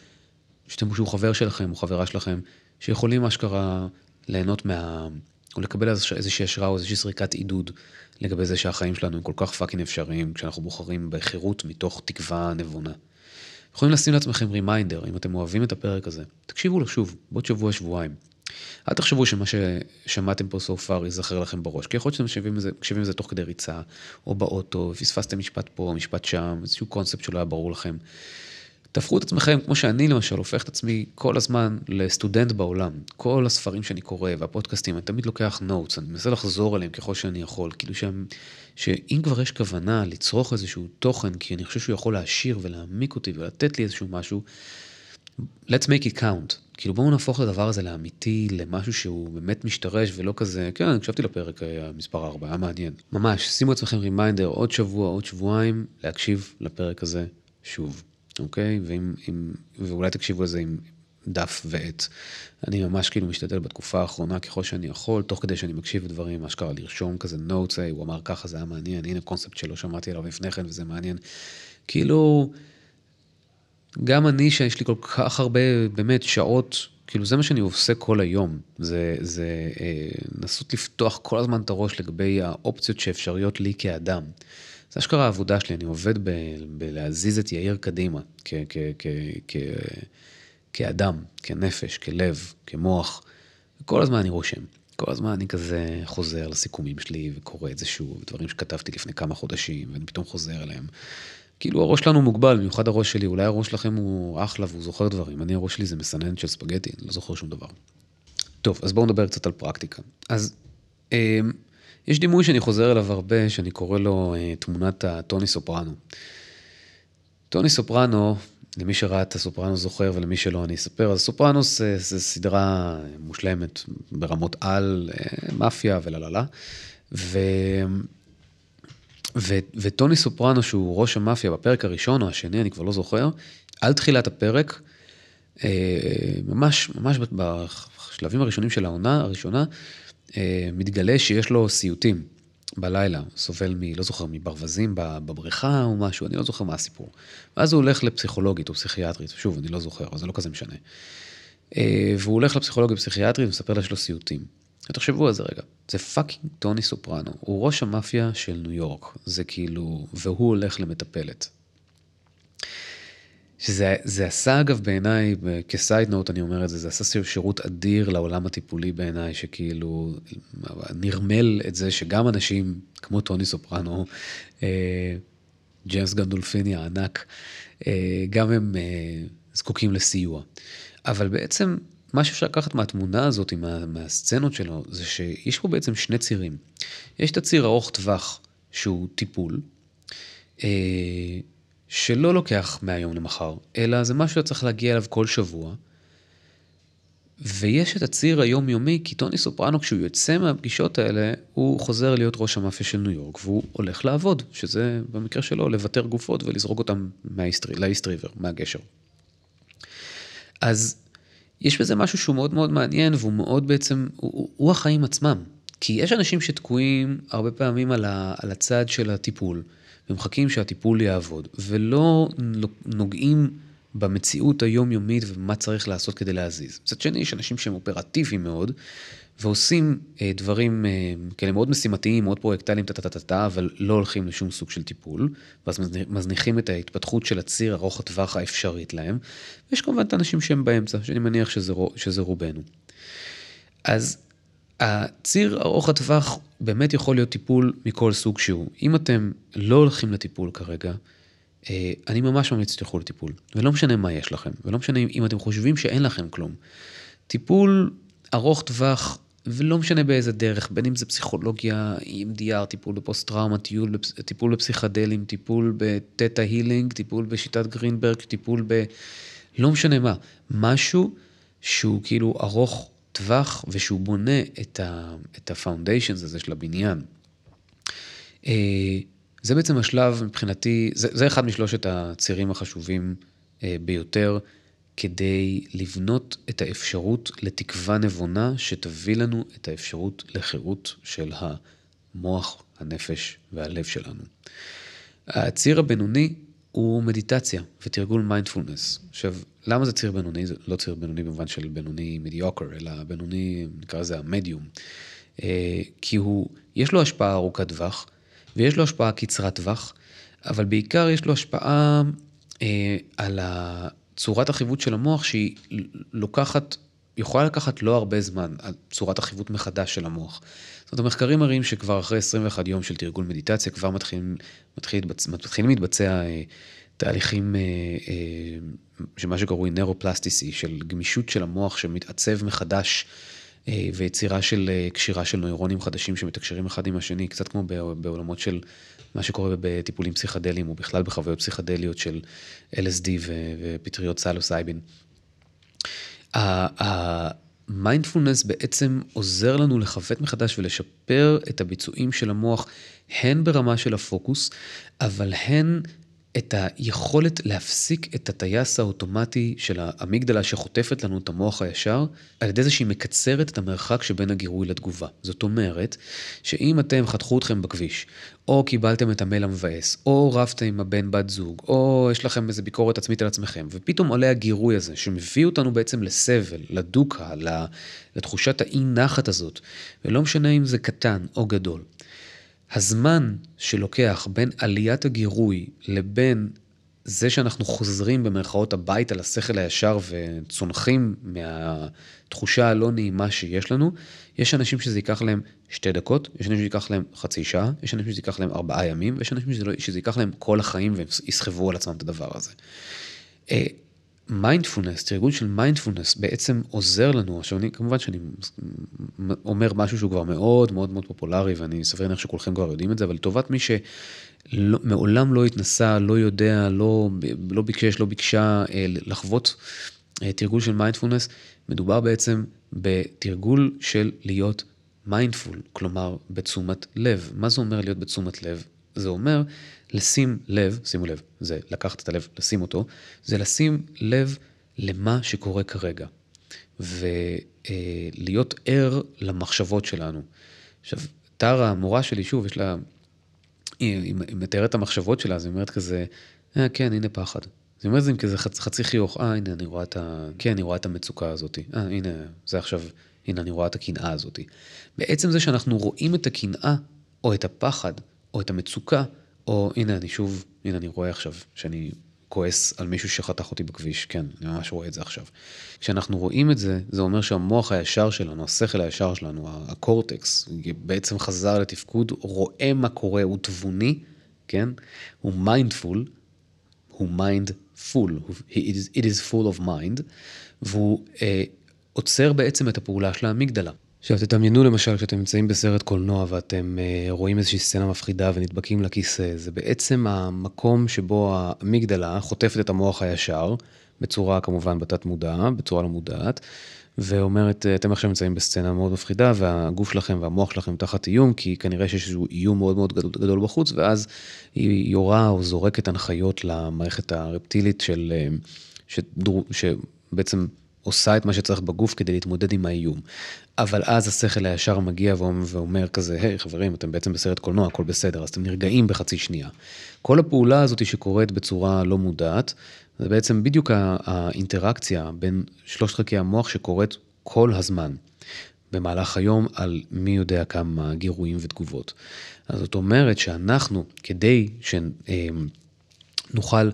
שאתם, שהוא חבר שלכם או חברה שלכם, שיכולים אשכרה ליהנות מה... או לקבל איזושהי השראה או איזושהי זריקת עידוד לגבי זה שהחיים שלנו הם כל כך fucking אפשריים, כשאנחנו בוחרים בחירות מתוך תקווה נבונה. יכולים לשים לעצמכם reminder, אם אתם אוהבים את הפרק הזה, תקשיבו לו שוב, בעוד שבוע, שבועיים. אל תחשבו שמה ששמעתם פה so far ייזכר לכם בראש, כי יכול להיות שאתם מקשיבים לזה תוך כדי ריצה, או באוטו, פספסתם משפט פה, משפט שם, איזשהו קונספט שלא היה ברור לכם. תהפכו את עצמכם, כמו שאני למשל, הופך את עצמי כל הזמן לסטודנט בעולם. כל הספרים שאני קורא והפודקאסטים, אני תמיד לוקח notes, אני מנסה לחזור עליהם ככל שאני יכול. כאילו שהם, שאם כבר יש כוונה לצרוך איזשהו תוכן, כי אני חושב שהוא יכול להעשיר ולהעמיק אותי ולתת לי איזשהו משהו, let's make it count. כאילו בואו נהפוך את הדבר הזה לאמיתי, למשהו שהוא באמת משתרש ולא כזה, כן, הקשבתי לפרק מספר 4, היה מעניין. ממש, שימו לעצמכם reminder עוד שבוע, עוד שבועיים, להקשיב לפרק הזה שוב, אוקיי? ואם, אם, ואולי תקשיבו לזה עם דף ועט. אני ממש כאילו משתדל בתקופה האחרונה ככל שאני יכול, תוך כדי שאני מקשיב לדברים, אשכרה לרשום כזה notes, הוא אמר ככה, זה היה מעניין, הנה קונספט שלא שמעתי עליו לפני כן וזה מעניין. כאילו... גם אני, שיש לי כל כך הרבה, באמת, שעות, כאילו זה מה שאני עושה כל היום, זה, זה אה, לנסות לפתוח כל הזמן את הראש לגבי האופציות שאפשריות לי כאדם. זה אשכרה העבודה שלי, אני עובד ב, בלהזיז את יאיר קדימה, כ, כ, כ, כ, כאדם, כנפש, כלב, כמוח, וכל הזמן אני רושם. כל הזמן אני כזה חוזר לסיכומים שלי וקורא את זה שוב, דברים שכתבתי לפני כמה חודשים, ואני פתאום חוזר אליהם. כאילו הראש שלנו מוגבל, במיוחד הראש שלי, אולי הראש שלכם הוא אחלה והוא זוכר דברים, אני הראש שלי זה מסנן של ספגטי, אני לא זוכר שום דבר. טוב, אז בואו נדבר קצת על פרקטיקה. אז אה, יש דימוי שאני חוזר אליו הרבה, שאני קורא לו אה, תמונת הטוני סופרנו. טוני סופרנו, למי שראה את הסופרנו זוכר ולמי שלא אני אספר, אז סופרנוס זה, זה סדרה מושלמת ברמות על, אה, מאפיה וללה. ו... וטוני סופרנו, שהוא ראש המאפיה בפרק הראשון או השני, אני כבר לא זוכר, על תחילת הפרק, אה, ממש, ממש בשלבים הראשונים של העונה הראשונה, אה, מתגלה שיש לו סיוטים בלילה, סובל מ... לא זוכר, מברווזים בבריכה או משהו, אני לא זוכר מה הסיפור. ואז הוא הולך לפסיכולוגית או פסיכיאטרית, שוב, אני לא זוכר, אבל זה לא כזה משנה. אה, והוא הולך לפסיכולוגית פסיכיאטרית ומספר לה שיש לו סיוטים. תחשבו על זה רגע, זה fucking טוני סופרנו, הוא ראש המאפיה של ניו יורק, זה כאילו, והוא הולך למטפלת. שזה עשה אגב בעיניי, כ side note אני אומר את זה, זה עשה שירות אדיר לעולם הטיפולי בעיניי, שכאילו נרמל את זה שגם אנשים כמו טוני סופרנו, אה, ג'יימס גנדולפיני הענק, אה, גם הם אה, זקוקים לסיוע. אבל בעצם מה שאפשר לקחת מהתמונה הזאת, מה, מהסצנות שלו, זה שיש פה בעצם שני צירים. יש את הציר ארוך טווח, שהוא טיפול, שלא לוקח מהיום למחר, אלא זה משהו שצריך להגיע אליו כל שבוע. ויש את הציר היומיומי, כי טוני סופרנו כשהוא יוצא מהפגישות האלה, הוא חוזר להיות ראש המאפיה של ניו יורק, והוא הולך לעבוד, שזה במקרה שלו לוותר גופות ולזרוק אותם לאיסט ריבר, מהגשר. אז יש בזה משהו שהוא מאוד מאוד מעניין, והוא מאוד בעצם, הוא, הוא החיים עצמם. כי יש אנשים שתקועים הרבה פעמים על, ה, על הצד של הטיפול. ומחכים שהטיפול יעבוד, ולא נוגעים במציאות היומיומית ומה צריך לעשות כדי להזיז. מצד שני, יש אנשים שהם אופרטיביים מאוד, ועושים אה, דברים אה, כאלה מאוד משימתיים, מאוד פרויקטליים, טה-טה-טה-טה, אבל לא הולכים לשום סוג של טיפול, ואז מזניחים את ההתפתחות של הציר ארוך הטווח האפשרית להם. ויש כמובן את האנשים שהם באמצע, שאני מניח שזה, שזה רובנו. אז הציר ארוך הטווח באמת יכול להיות טיפול מכל סוג שהוא. אם אתם לא הולכים לטיפול כרגע, אני ממש ממליץ שתלכו לטיפול. ולא משנה מה יש לכם, ולא משנה אם אתם חושבים שאין לכם כלום. טיפול ארוך טווח, ולא משנה באיזה דרך, בין אם זה פסיכולוגיה, EMDR, טיפול בפוסט טראומה, טיפול, בפסיכדלים, טיפול ב theta healing, טיפול בשיטת גרינברג, טיפול ב... לא משנה מה. משהו שהוא כאילו ארוך טווח ושהוא בונה את, ה, את ה foundations הזה של הבניין. זה בעצם השלב מבחינתי, זה, זה אחד משלושת הצירים החשובים אה, ביותר כדי לבנות את האפשרות לתקווה נבונה שתביא לנו את האפשרות לחירות של המוח, הנפש והלב שלנו. הציר הבינוני הוא מדיטציה ותרגול מיינדפולנס. עכשיו, למה זה ציר בינוני? זה לא ציר בינוני במובן של בינוני מדיוקר, אלא בינוני, נקרא לזה המדיום. אה, כי הוא, יש לו השפעה ארוכת טווח, ויש לו השפעה קצרת טווח, אבל בעיקר יש לו השפעה אה, על צורת החיווט של המוח שהיא לוקחת, יכולה לקחת לא הרבה זמן, צורת החיווט מחדש של המוח. זאת אומרת, המחקרים מראים שכבר אחרי 21 יום של תרגול מדיטציה, כבר מתחילים, מתחיל, מתחילים להתבצע אה, תהליכים אה, אה, שמה שקרוי נאירופלסטיסי, של גמישות של המוח שמתעצב מחדש ויצירה של קשירה של נוירונים חדשים שמתקשרים אחד עם השני, קצת כמו בעולמות של מה שקורה בטיפולים פסיכדליים, או בכלל בחוויות פסיכדליות של LSD ופטריות סלוסייבין. המיינדפולנס בעצם עוזר לנו לכוות מחדש ולשפר את הביצועים של המוח, הן ברמה של הפוקוס, אבל הן את היכולת להפסיק את הטייס האוטומטי של האמיגדלה שחוטפת לנו את המוח הישר, על ידי זה שהיא מקצרת את המרחק שבין הגירוי לתגובה. זאת אומרת, שאם אתם חתכו אתכם בכביש, או קיבלתם את המייל המבאס, או רבתם עם הבן בת זוג, או יש לכם איזו ביקורת עצמית על עצמכם, ופתאום עולה הגירוי הזה, שמביא אותנו בעצם לסבל, לדוקה, לתחושת האי נחת הזאת, ולא משנה אם זה קטן או גדול. הזמן שלוקח בין עליית הגירוי לבין זה שאנחנו חוזרים במרכאות הביתה לשכל הישר וצונחים מהתחושה הלא נעימה שיש לנו, יש אנשים שזה ייקח להם שתי דקות, יש אנשים שזה ייקח להם חצי שעה, יש אנשים שזה ייקח להם ארבעה ימים, ויש אנשים שזה, לא, שזה ייקח להם כל החיים והם יסחבו על עצמם את הדבר הזה. מיינדפולנס, תרגול של מיינדפולנס בעצם עוזר לנו, עכשיו אני כמובן שאני אומר משהו שהוא כבר מאוד מאוד מאוד פופולרי ואני סביר להניח שכולכם כבר יודעים את זה, אבל לטובת מי שמעולם לא התנסה, לא יודע, לא, לא ביקש, לא ביקשה אה, לחוות אה, תרגול של מיינדפולנס, מדובר בעצם בתרגול של להיות mindful, כלומר בתשומת לב. מה זה אומר להיות בתשומת לב? זה אומר לשים לב, שימו לב, זה לקחת את הלב, לשים אותו, זה לשים לב למה שקורה כרגע. ולהיות ער למחשבות שלנו. עכשיו, טרה, המורה שלי, שוב, יש לה, היא, היא מתארת את המחשבות שלה, אז היא אומרת כזה, אה, כן, הנה פחד. היא אומרת את זה עם כזה חצ, חצי חיוך, אה, הנה, אני רואה את ה... כן, אני רואה את המצוקה הזאת. אה, הנה, זה עכשיו, הנה, אני רואה את הקנאה הזאת. בעצם זה שאנחנו רואים את הקנאה, או את הפחד, או את המצוקה, או הנה אני שוב, הנה אני רואה עכשיו שאני כועס על מישהו שחתך אותי בכביש, כן, אני ממש רואה את זה עכשיו. כשאנחנו רואים את זה, זה אומר שהמוח הישר שלנו, השכל הישר שלנו, הקורטקס, בעצם חזר לתפקוד, רואה מה קורה, הוא תבוני, כן? הוא mindful, הוא mindful, it is, full of mind, והוא אה, עוצר בעצם את הפעולה של האמיגדלה. עכשיו תדמיינו למשל כשאתם נמצאים בסרט קולנוע ואתם uh, רואים איזושהי סצנה מפחידה ונדבקים לכיסא, זה בעצם המקום שבו האמיגדלה חוטפת את המוח הישר, בצורה כמובן בתת מודע, בצורה לא מודעת, ואומרת, אתם עכשיו נמצאים בסצנה מאוד מפחידה והגוף שלכם והמוח שלכם תחת איום, כי כנראה שיש איזשהו איום מאוד מאוד גדול, גדול בחוץ, ואז היא יורה או זורקת הנחיות למערכת הרפטילית של, אה, שדרו, שבעצם עושה את מה שצריך בגוף כדי להתמודד עם האיום. אבל אז השכל הישר מגיע ואומר כזה, היי hey, חברים, אתם בעצם בסרט קולנוע, הכל בסדר, אז אתם נרגעים בחצי שנייה. כל הפעולה הזאת שקורית בצורה לא מודעת, זה בעצם בדיוק האינטראקציה בין שלושת חלקי המוח שקורית כל הזמן. במהלך היום על מי יודע כמה גירויים ותגובות. אז זאת אומרת שאנחנו, כדי שנוכל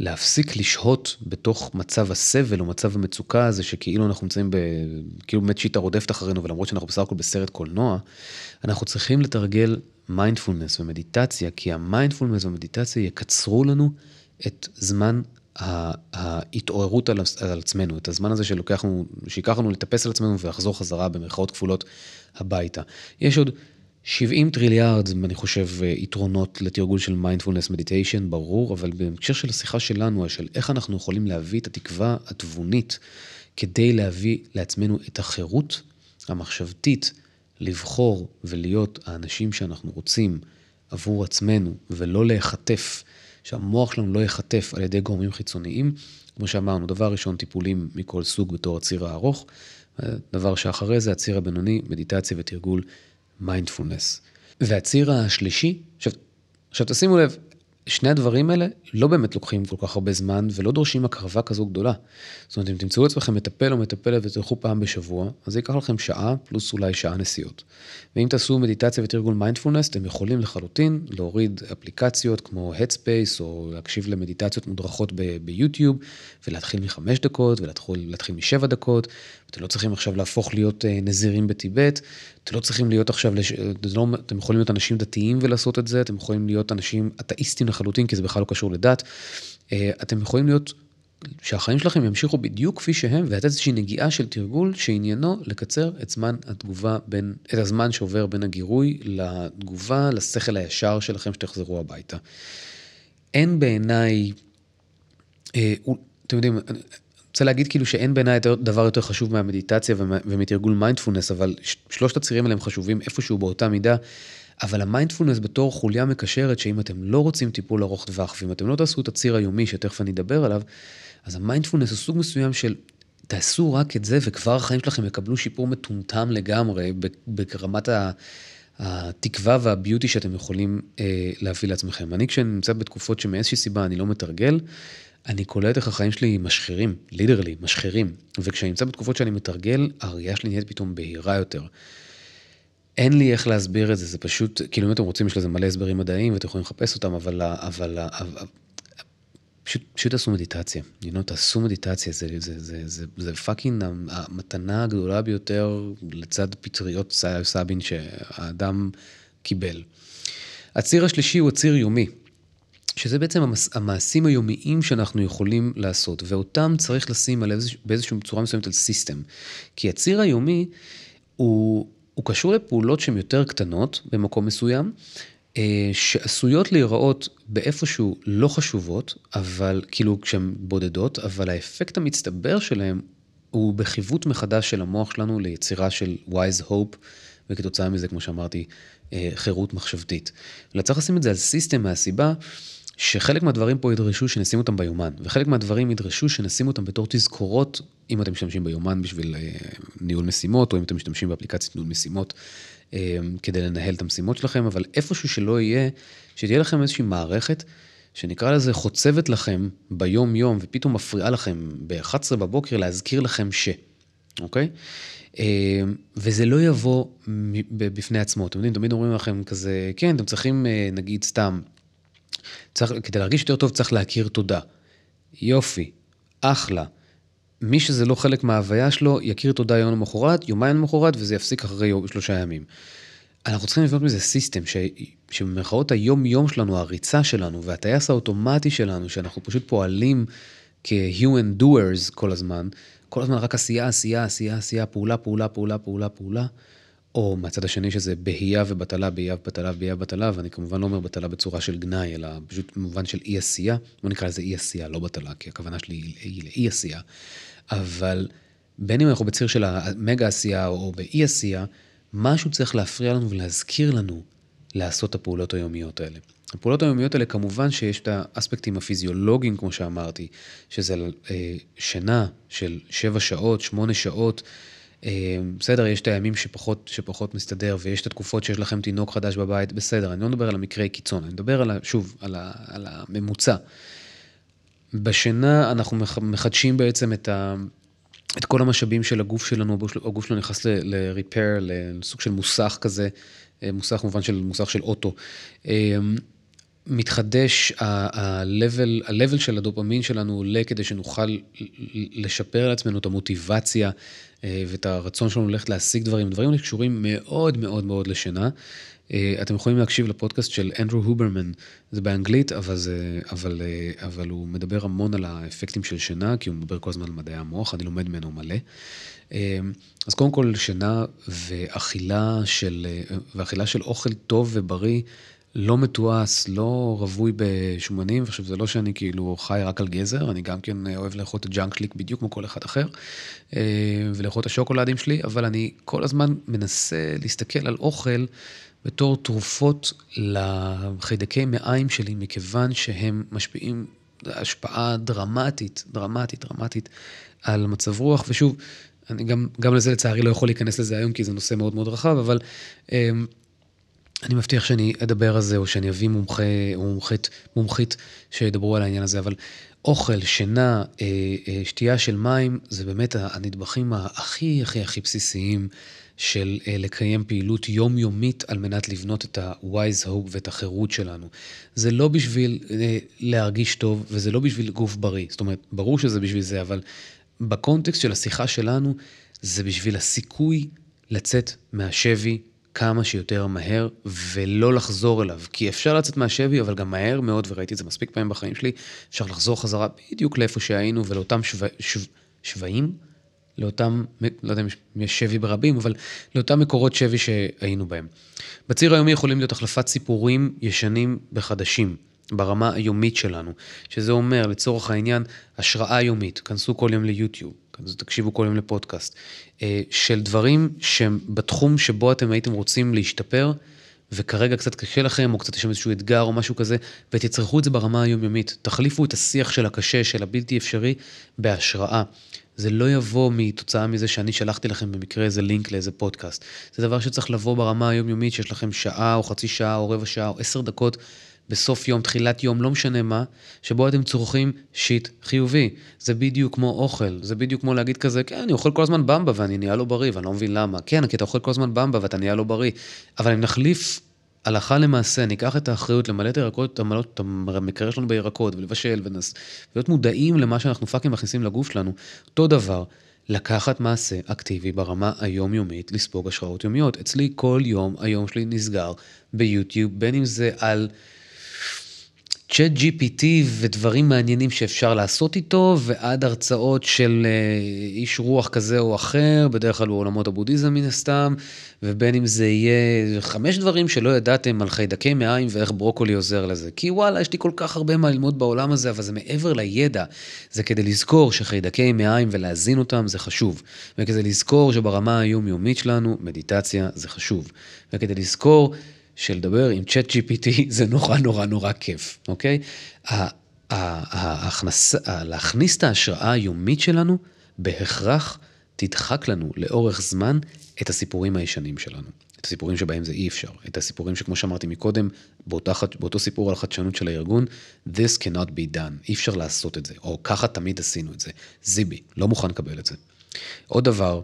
להפסיק לשהות בתוך מצב הסבל או מצב המצוקה הזה, שכאילו אנחנו נמצאים ב... כאילו באמת צ'יטה רודפת אחרינו, ולמרות שאנחנו בסך הכל בסרט קולנוע, אנחנו צריכים לתרגל מיינדפולנס ומדיטציה, כי המיינדפולנס ומדיטציה יקצרו לנו את זמן ההתעוררות על, על עצמנו, את הזמן הזה שלוקח לנו, שייקח לנו לטפס על עצמנו ולחזור חזרה במרכאות כפולות הביתה. יש עוד 70 טריליארד, אני חושב, יתרונות לתרגול של mindfulness meditation, ברור, אבל בהקשר של השיחה שלנו, של איך אנחנו יכולים להביא את התקווה התבונית כדי להביא לעצמנו את החירות המחשבתית לבחור ולהיות האנשים שאנחנו רוצים עבור עצמנו, ולא להיחטף, שהמוח שלנו לא ייחטף על ידי גורמים חיצוניים. כמו שאמרנו, דבר ראשון, טיפולים מכל סוג בתור הציר הארוך. דבר שאחרי זה, הציר הבינוני, מדיטציה ותרגול מיינדפולנס. והציר השלישי, עכשיו, עכשיו תשימו לב, שני הדברים האלה לא באמת לוקחים כל כך הרבה זמן ולא דורשים הקרבה כזו גדולה. זאת אומרת, אם תמצאו עצמכם מטפל או מטפלת ותלכו פעם בשבוע, אז זה ייקח לכם שעה פלוס אולי שעה נסיעות. ואם תעשו מדיטציה ותרגול מיינדפולנס, אתם יכולים לחלוטין להוריד אפליקציות כמו Headspace או להקשיב למדיטציות מודרכות ביוטיוב ולהתחיל מחמש דקות ולהתחיל משבע דקות. אתם לא צריכים עכשיו להפוך להיות אה, נזירים בטיבט, אתם לא צריכים להיות עכשיו, לש... לא... אתם יכולים להיות אנשים דתיים ולעשות את זה, אתם יכולים להיות אנשים אתאיסטים לחלוטין, כי זה בכלל לא קשור לדת. אה, אתם יכולים להיות, שהחיים שלכם ימשיכו בדיוק כפי שהם, ולתת איזושהי נגיעה של תרגול שעניינו לקצר את זמן התגובה בין, את הזמן שעובר בין הגירוי לתגובה, לשכל הישר שלכם שתחזרו הביתה. אין בעיניי, אה, אתם יודעים, רוצה להגיד כאילו שאין בעיניי דבר יותר חשוב מהמדיטציה ומתרגול מיינדפולנס, אבל שלושת הצירים האלה הם חשובים איפשהו באותה מידה. אבל המיינדפולנס בתור חוליה מקשרת, שאם אתם לא רוצים טיפול ארוך טווח, ואם אתם לא תעשו את הציר היומי, שתכף אני אדבר עליו, אז המיינדפולנס הוא סוג מסוים של תעשו רק את זה, וכבר החיים שלכם יקבלו שיפור מטומטם לגמרי ברמת התקווה והביוטי שאתם יכולים אה, להביא לעצמכם. אני כשאני נמצא בתקופות שמאיזושהי סיבה אני לא מתרגל, אני קולט איך החיים שלי משחירים, לידרלי, משחירים. וכשאני נמצא בתקופות שאני מתרגל, הראייה שלי נהיית פתאום בהירה יותר. אין לי איך להסביר את זה, זה פשוט, כאילו אם אתם רוצים, יש לזה מלא הסברים מדעיים ואתם יכולים לחפש אותם, אבל, אבל, אבל פשוט, פשוט תעשו מדיטציה, you know, תעשו מדיטציה, זה, זה, זה, זה, זה fucking המתנה הגדולה ביותר לצד פטריות סאבין שהאדם קיבל. הציר השלישי הוא הציר יומי. שזה בעצם המעשים היומיים שאנחנו יכולים לעשות, ואותם צריך לשים על איזוש, באיזושהי צורה מסוימת על system. כי הציר היומי הוא, הוא קשור לפעולות שהן יותר קטנות במקום מסוים, אה, שעשויות להיראות באיפשהו לא חשובות, אבל כאילו כשהן בודדות, אבל האפקט המצטבר שלהן הוא בחיווט מחדש של המוח שלנו ליצירה של wise hope, וכתוצאה מזה, כמו שאמרתי, אה, חירות מחשבתית. אלא צריך לשים את זה על סיסטם מהסיבה שחלק מהדברים פה ידרשו שנשים אותם ביומן, וחלק מהדברים ידרשו שנשים אותם בתור תזכורות, אם אתם משתמשים ביומן בשביל אה, ניהול משימות, או אם אתם משתמשים באפליקציית ניהול משימות אה, כדי לנהל את המשימות שלכם, אבל איפשהו שלא יהיה, שתהיה לכם איזושהי מערכת שנקרא לזה חוצבת לכם ביום-יום, ופתאום מפריעה לכם ב-11 בבוקר להזכיר לכם ש, אוקיי? אה, וזה לא יבוא בפני עצמו. אתם יודעים, תמיד אומרים לכם כזה, כן, אתם צריכים, נגיד, סתם, צריך, כדי להרגיש יותר טוב צריך להכיר תודה. יופי, אחלה. מי שזה לא חלק מההוויה שלו, יכיר תודה יום למחרת, יומיים למחרת, וזה יפסיק אחרי יום, שלושה ימים. אנחנו צריכים לבנות מזה סיסטם, ש... שבמרכאות היום-יום שלנו, הריצה שלנו, והטייס האוטומטי שלנו, שאנחנו פשוט פועלים כ-human doers כל הזמן, כל הזמן רק עשייה, עשייה, עשייה, עשייה, פעולה, פעולה, פעולה, פעולה, פעולה, או מהצד השני שזה בהייה ובטלה, בהייה ובטלה, בהייה ובטלה, ואני כמובן לא אומר בטלה בצורה של גנאי, אלא פשוט במובן של אי עשייה, בוא נקרא לזה אי עשייה, לא בטלה, כי הכוונה שלי היא לאי עשייה. אבל בין אם אנחנו בציר של המגה עשייה או באי עשייה, משהו צריך להפריע לנו ולהזכיר לנו לעשות את הפעולות היומיות האלה. הפעולות היומיות האלה, כמובן שיש את האספקטים הפיזיולוגיים, כמו שאמרתי, שזה אה, שינה של 7 שעות, 8 שעות. אה, בסדר, יש את הימים שפחות, שפחות מסתדר, ויש את התקופות שיש לכם תינוק חדש בבית, בסדר, אני לא מדבר על המקרה קיצון, אני מדבר על, שוב, על, ה, על הממוצע. בשינה אנחנו מחדשים בעצם את, ה, את כל המשאבים של הגוף שלנו, הגוף שלנו נכנס ל-repair, לסוג של מוסך כזה, אה, מוסך במובן של מוסך של אוטו. מתחדש, ה-level, של הדופמין שלנו עולה כדי שנוכל לשפר לעצמנו את המוטיבציה אה, ואת הרצון שלנו ללכת להשיג דברים. דברים האלה קשורים מאוד מאוד מאוד לשינה. אה, אתם יכולים להקשיב לפודקאסט של אנדרו הוברמן, זה באנגלית, אבל, זה, אבל, אה, אבל הוא מדבר המון על האפקטים של שינה, כי הוא מדבר כל הזמן על מדעי המוח, אני לומד ממנו מלא. אז קודם כל, שינה ואכילה של, ואכילה של אוכל טוב ובריא, לא מתועש, לא רווי בשומנים, ועכשיו זה לא שאני כאילו חי רק על גזר, אני גם כן אוהב לאכול את הג'אנק שלי בדיוק כמו כל אחד אחר, אה, ולאכול את השוקולדים שלי, אבל אני כל הזמן מנסה להסתכל על אוכל בתור תרופות לחיידקי מעיים שלי, מכיוון שהם משפיעים השפעה דרמטית, דרמטית, דרמטית על מצב רוח, ושוב, אני גם, גם לזה לצערי לא יכול להיכנס לזה היום, כי זה נושא מאוד מאוד רחב, אבל... אה, אני מבטיח שאני אדבר על זה, או שאני אביא מומחה או מומחית, מומחית שידברו על העניין הזה, אבל אוכל, שינה, אה, אה, שתייה של מים, זה באמת הנדבכים הכי הכי הכי בסיסיים של אה, לקיים פעילות יומיומית על מנת לבנות את ה-wise hope ואת החירות שלנו. זה לא בשביל להרגיש טוב, וזה לא בשביל גוף בריא. זאת אומרת, ברור שזה בשביל זה, אבל בקונטקסט של השיחה שלנו, זה בשביל הסיכוי לצאת מהשבי כמה שיותר מהר ולא לחזור אליו. כי אפשר לצאת מהשבי, אבל גם מהר מאוד, וראיתי את זה מספיק פעמים בחיים שלי, אפשר לחזור חזרה בדיוק לאיפה שהיינו ולאותם שו... שו... שווים, לאותם, לא יודע אם יש שבי ברבים, אבל לאותם מקורות שבי שהיינו בהם. בציר היומי יכולים להיות החלפת סיפורים ישנים בחדשים. ברמה היומית שלנו, שזה אומר, לצורך העניין, השראה יומית. כנסו כל יום ליוטיוב, אז תקשיבו כל יום לפודקאסט, אה, של דברים שהם בתחום שבו אתם הייתם רוצים להשתפר, וכרגע קצת קשה לכם, או קצת יש שם איזשהו אתגר או משהו כזה, ותצרכו את זה ברמה היומיומית. תחליפו את השיח של הקשה, של הבלתי אפשרי, בהשראה. זה לא יבוא מתוצאה מזה שאני שלחתי לכם במקרה איזה לינק לאיזה פודקאסט. זה דבר שצריך לבוא ברמה היומיומית, שיש לכם שעה או חצי שעה או רבע שעה או עשר דקות בסוף יום, תחילת יום, לא משנה מה, שבו אתם צורכים שיט חיובי. זה בדיוק כמו אוכל, זה בדיוק כמו להגיד כזה, כן, אני אוכל כל הזמן במבה ואני נהיה לא בריא, ואני לא מבין למה. כן, כי אתה אוכל כל הזמן במבה ואתה נהיה לא בריא. אבל אם נחליף הלכה למעשה, ניקח את האחריות למלא את הירקות, את המקרר שלנו בירקות, ולבשל, ולהיות מודעים למה שאנחנו fucking מכניסים לגוף שלנו, אותו דבר. לקחת מעשה אקטיבי ברמה היומיומית, לספוג השראות יומיות. אצלי כל יום, היום שלי נסגר ביוטיוב, בין אם זה על ChatGPT ודברים מעניינים שאפשר לעשות איתו, ועד הרצאות של אה, איש רוח כזה או אחר, בדרך כלל בעולמות הבודהיזם מן הסתם, ובין אם זה יהיה חמש דברים שלא ידעתם על חיידקי מעיים ואיך ברוקולי עוזר לזה. כי וואלה, יש לי כל כך הרבה מה ללמוד בעולם הזה, אבל זה מעבר לידע. זה כדי לזכור שחיידקי מעיים ולהזין אותם זה חשוב. וכדי לזכור שברמה היומיומית שלנו, מדיטציה זה חשוב. וכדי לזכור... שלדבר עם צ'אט GPT <laughs> זה נורא נורא נורא כיף, אוקיי? ההכנס, להכניס את ההשראה היומית שלנו, בהכרח תדחק לנו לאורך זמן את הסיפורים הישנים שלנו. את הסיפורים שבהם זה אי אפשר. את הסיפורים שכמו שאמרתי מקודם, באותה, באותו סיפור על החדשנות של הארגון, this cannot be done, אי אפשר לעשות את זה, או ככה תמיד עשינו את זה. זיבי, לא מוכן לקבל את זה. עוד דבר,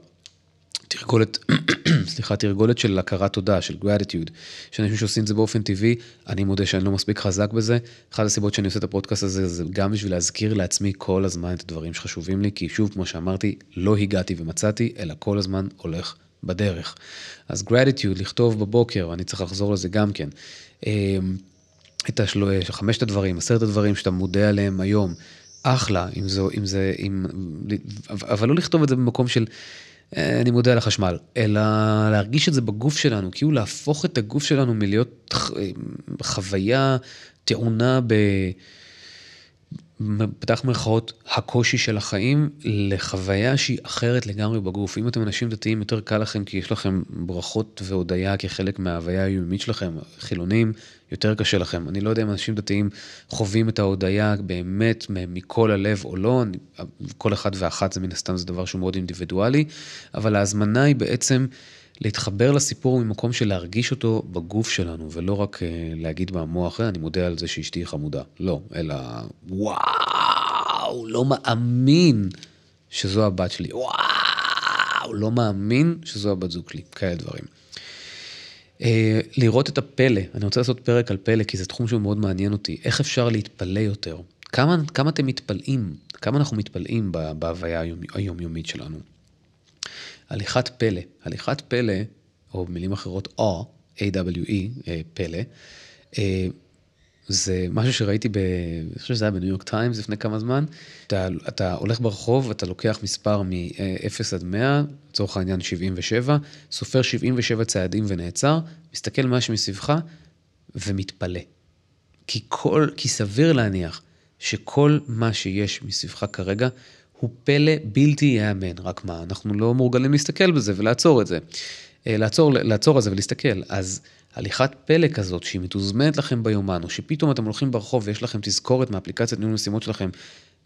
תרגולת, <clears throat> סליחה, תרגולת של הכרת תודה, של gratitude, יש אנשים שעושים את זה באופן טבעי, אני מודה שאני לא מספיק חזק בזה. אחת הסיבות שאני עושה את הפודקאסט הזה, זה גם בשביל להזכיר לעצמי כל הזמן את הדברים שחשובים לי, כי שוב, כמו שאמרתי, לא הגעתי ומצאתי, אלא כל הזמן הולך בדרך. אז gratitude, לכתוב בבוקר, אני צריך לחזור לזה גם כן. אמ, את השלו, חמשת הדברים, עשרת הדברים שאתה מודה עליהם היום, אחלה, אם זה, אם זה, אם, אבל לא לכתוב את זה במקום של אה, אני מודה על החשמל, אלא להרגיש את זה בגוף שלנו, כאילו להפוך את הגוף שלנו מלהיות חוויה טעונה ב... פתח מירכאות, הקושי של החיים לחוויה שהיא אחרת לגמרי בגוף. אם אתם אנשים דתיים, יותר קל לכם כי יש לכם ברכות והודיה כחלק מההוויה היומית שלכם. חילונים, יותר קשה לכם. אני לא יודע אם אנשים דתיים חווים את ההודיה באמת מכל הלב או לא, כל אחד ואחת זה מן הסתם זה דבר שהוא מאוד אינדיבידואלי, אבל ההזמנה היא בעצם להתחבר לסיפור ממקום של להרגיש אותו בגוף שלנו, ולא רק uh, להגיד במוח, אה, אני מודה על זה שאשתי חמודה. לא, אלא וואו, לא מאמין שזו הבת שלי. וואו, לא מאמין שזו הבת זוג שלי. כאלה דברים. Uh, לראות את הפלא, אני רוצה לעשות פרק על פלא, כי זה תחום שהוא מאוד מעניין אותי. איך אפשר להתפלא יותר? כמה, כמה אתם מתפלאים? כמה אנחנו מתפלאים בהוויה היומיומית שלנו? הליכת פלא. הליכת פלא, או במילים אחרות או, A-W-E, אה, פלא, אה, זה משהו שראיתי, ב... אני חושב שזה היה בניו יורק טיימס לפני כמה זמן. אתה, אתה הולך ברחוב, אתה לוקח מספר מ-0 עד 100, לצורך העניין 77, סופר 77 צעדים ונעצר, מסתכל מה שמסביבך ומתפלא. כי, כל, כי סביר להניח שכל מה שיש מסביבך כרגע הוא פלא בלתי ייאמן, רק מה, אנחנו לא מורגלים להסתכל בזה ולעצור את זה. אה, לעצור, לעצור על זה ולהסתכל. אז הליכת פלא כזאת, שהיא מתוזמנת לכם ביומן, או שפתאום אתם הולכים ברחוב ויש לכם תזכורת מאפליקציית ניהול משימות שלכם,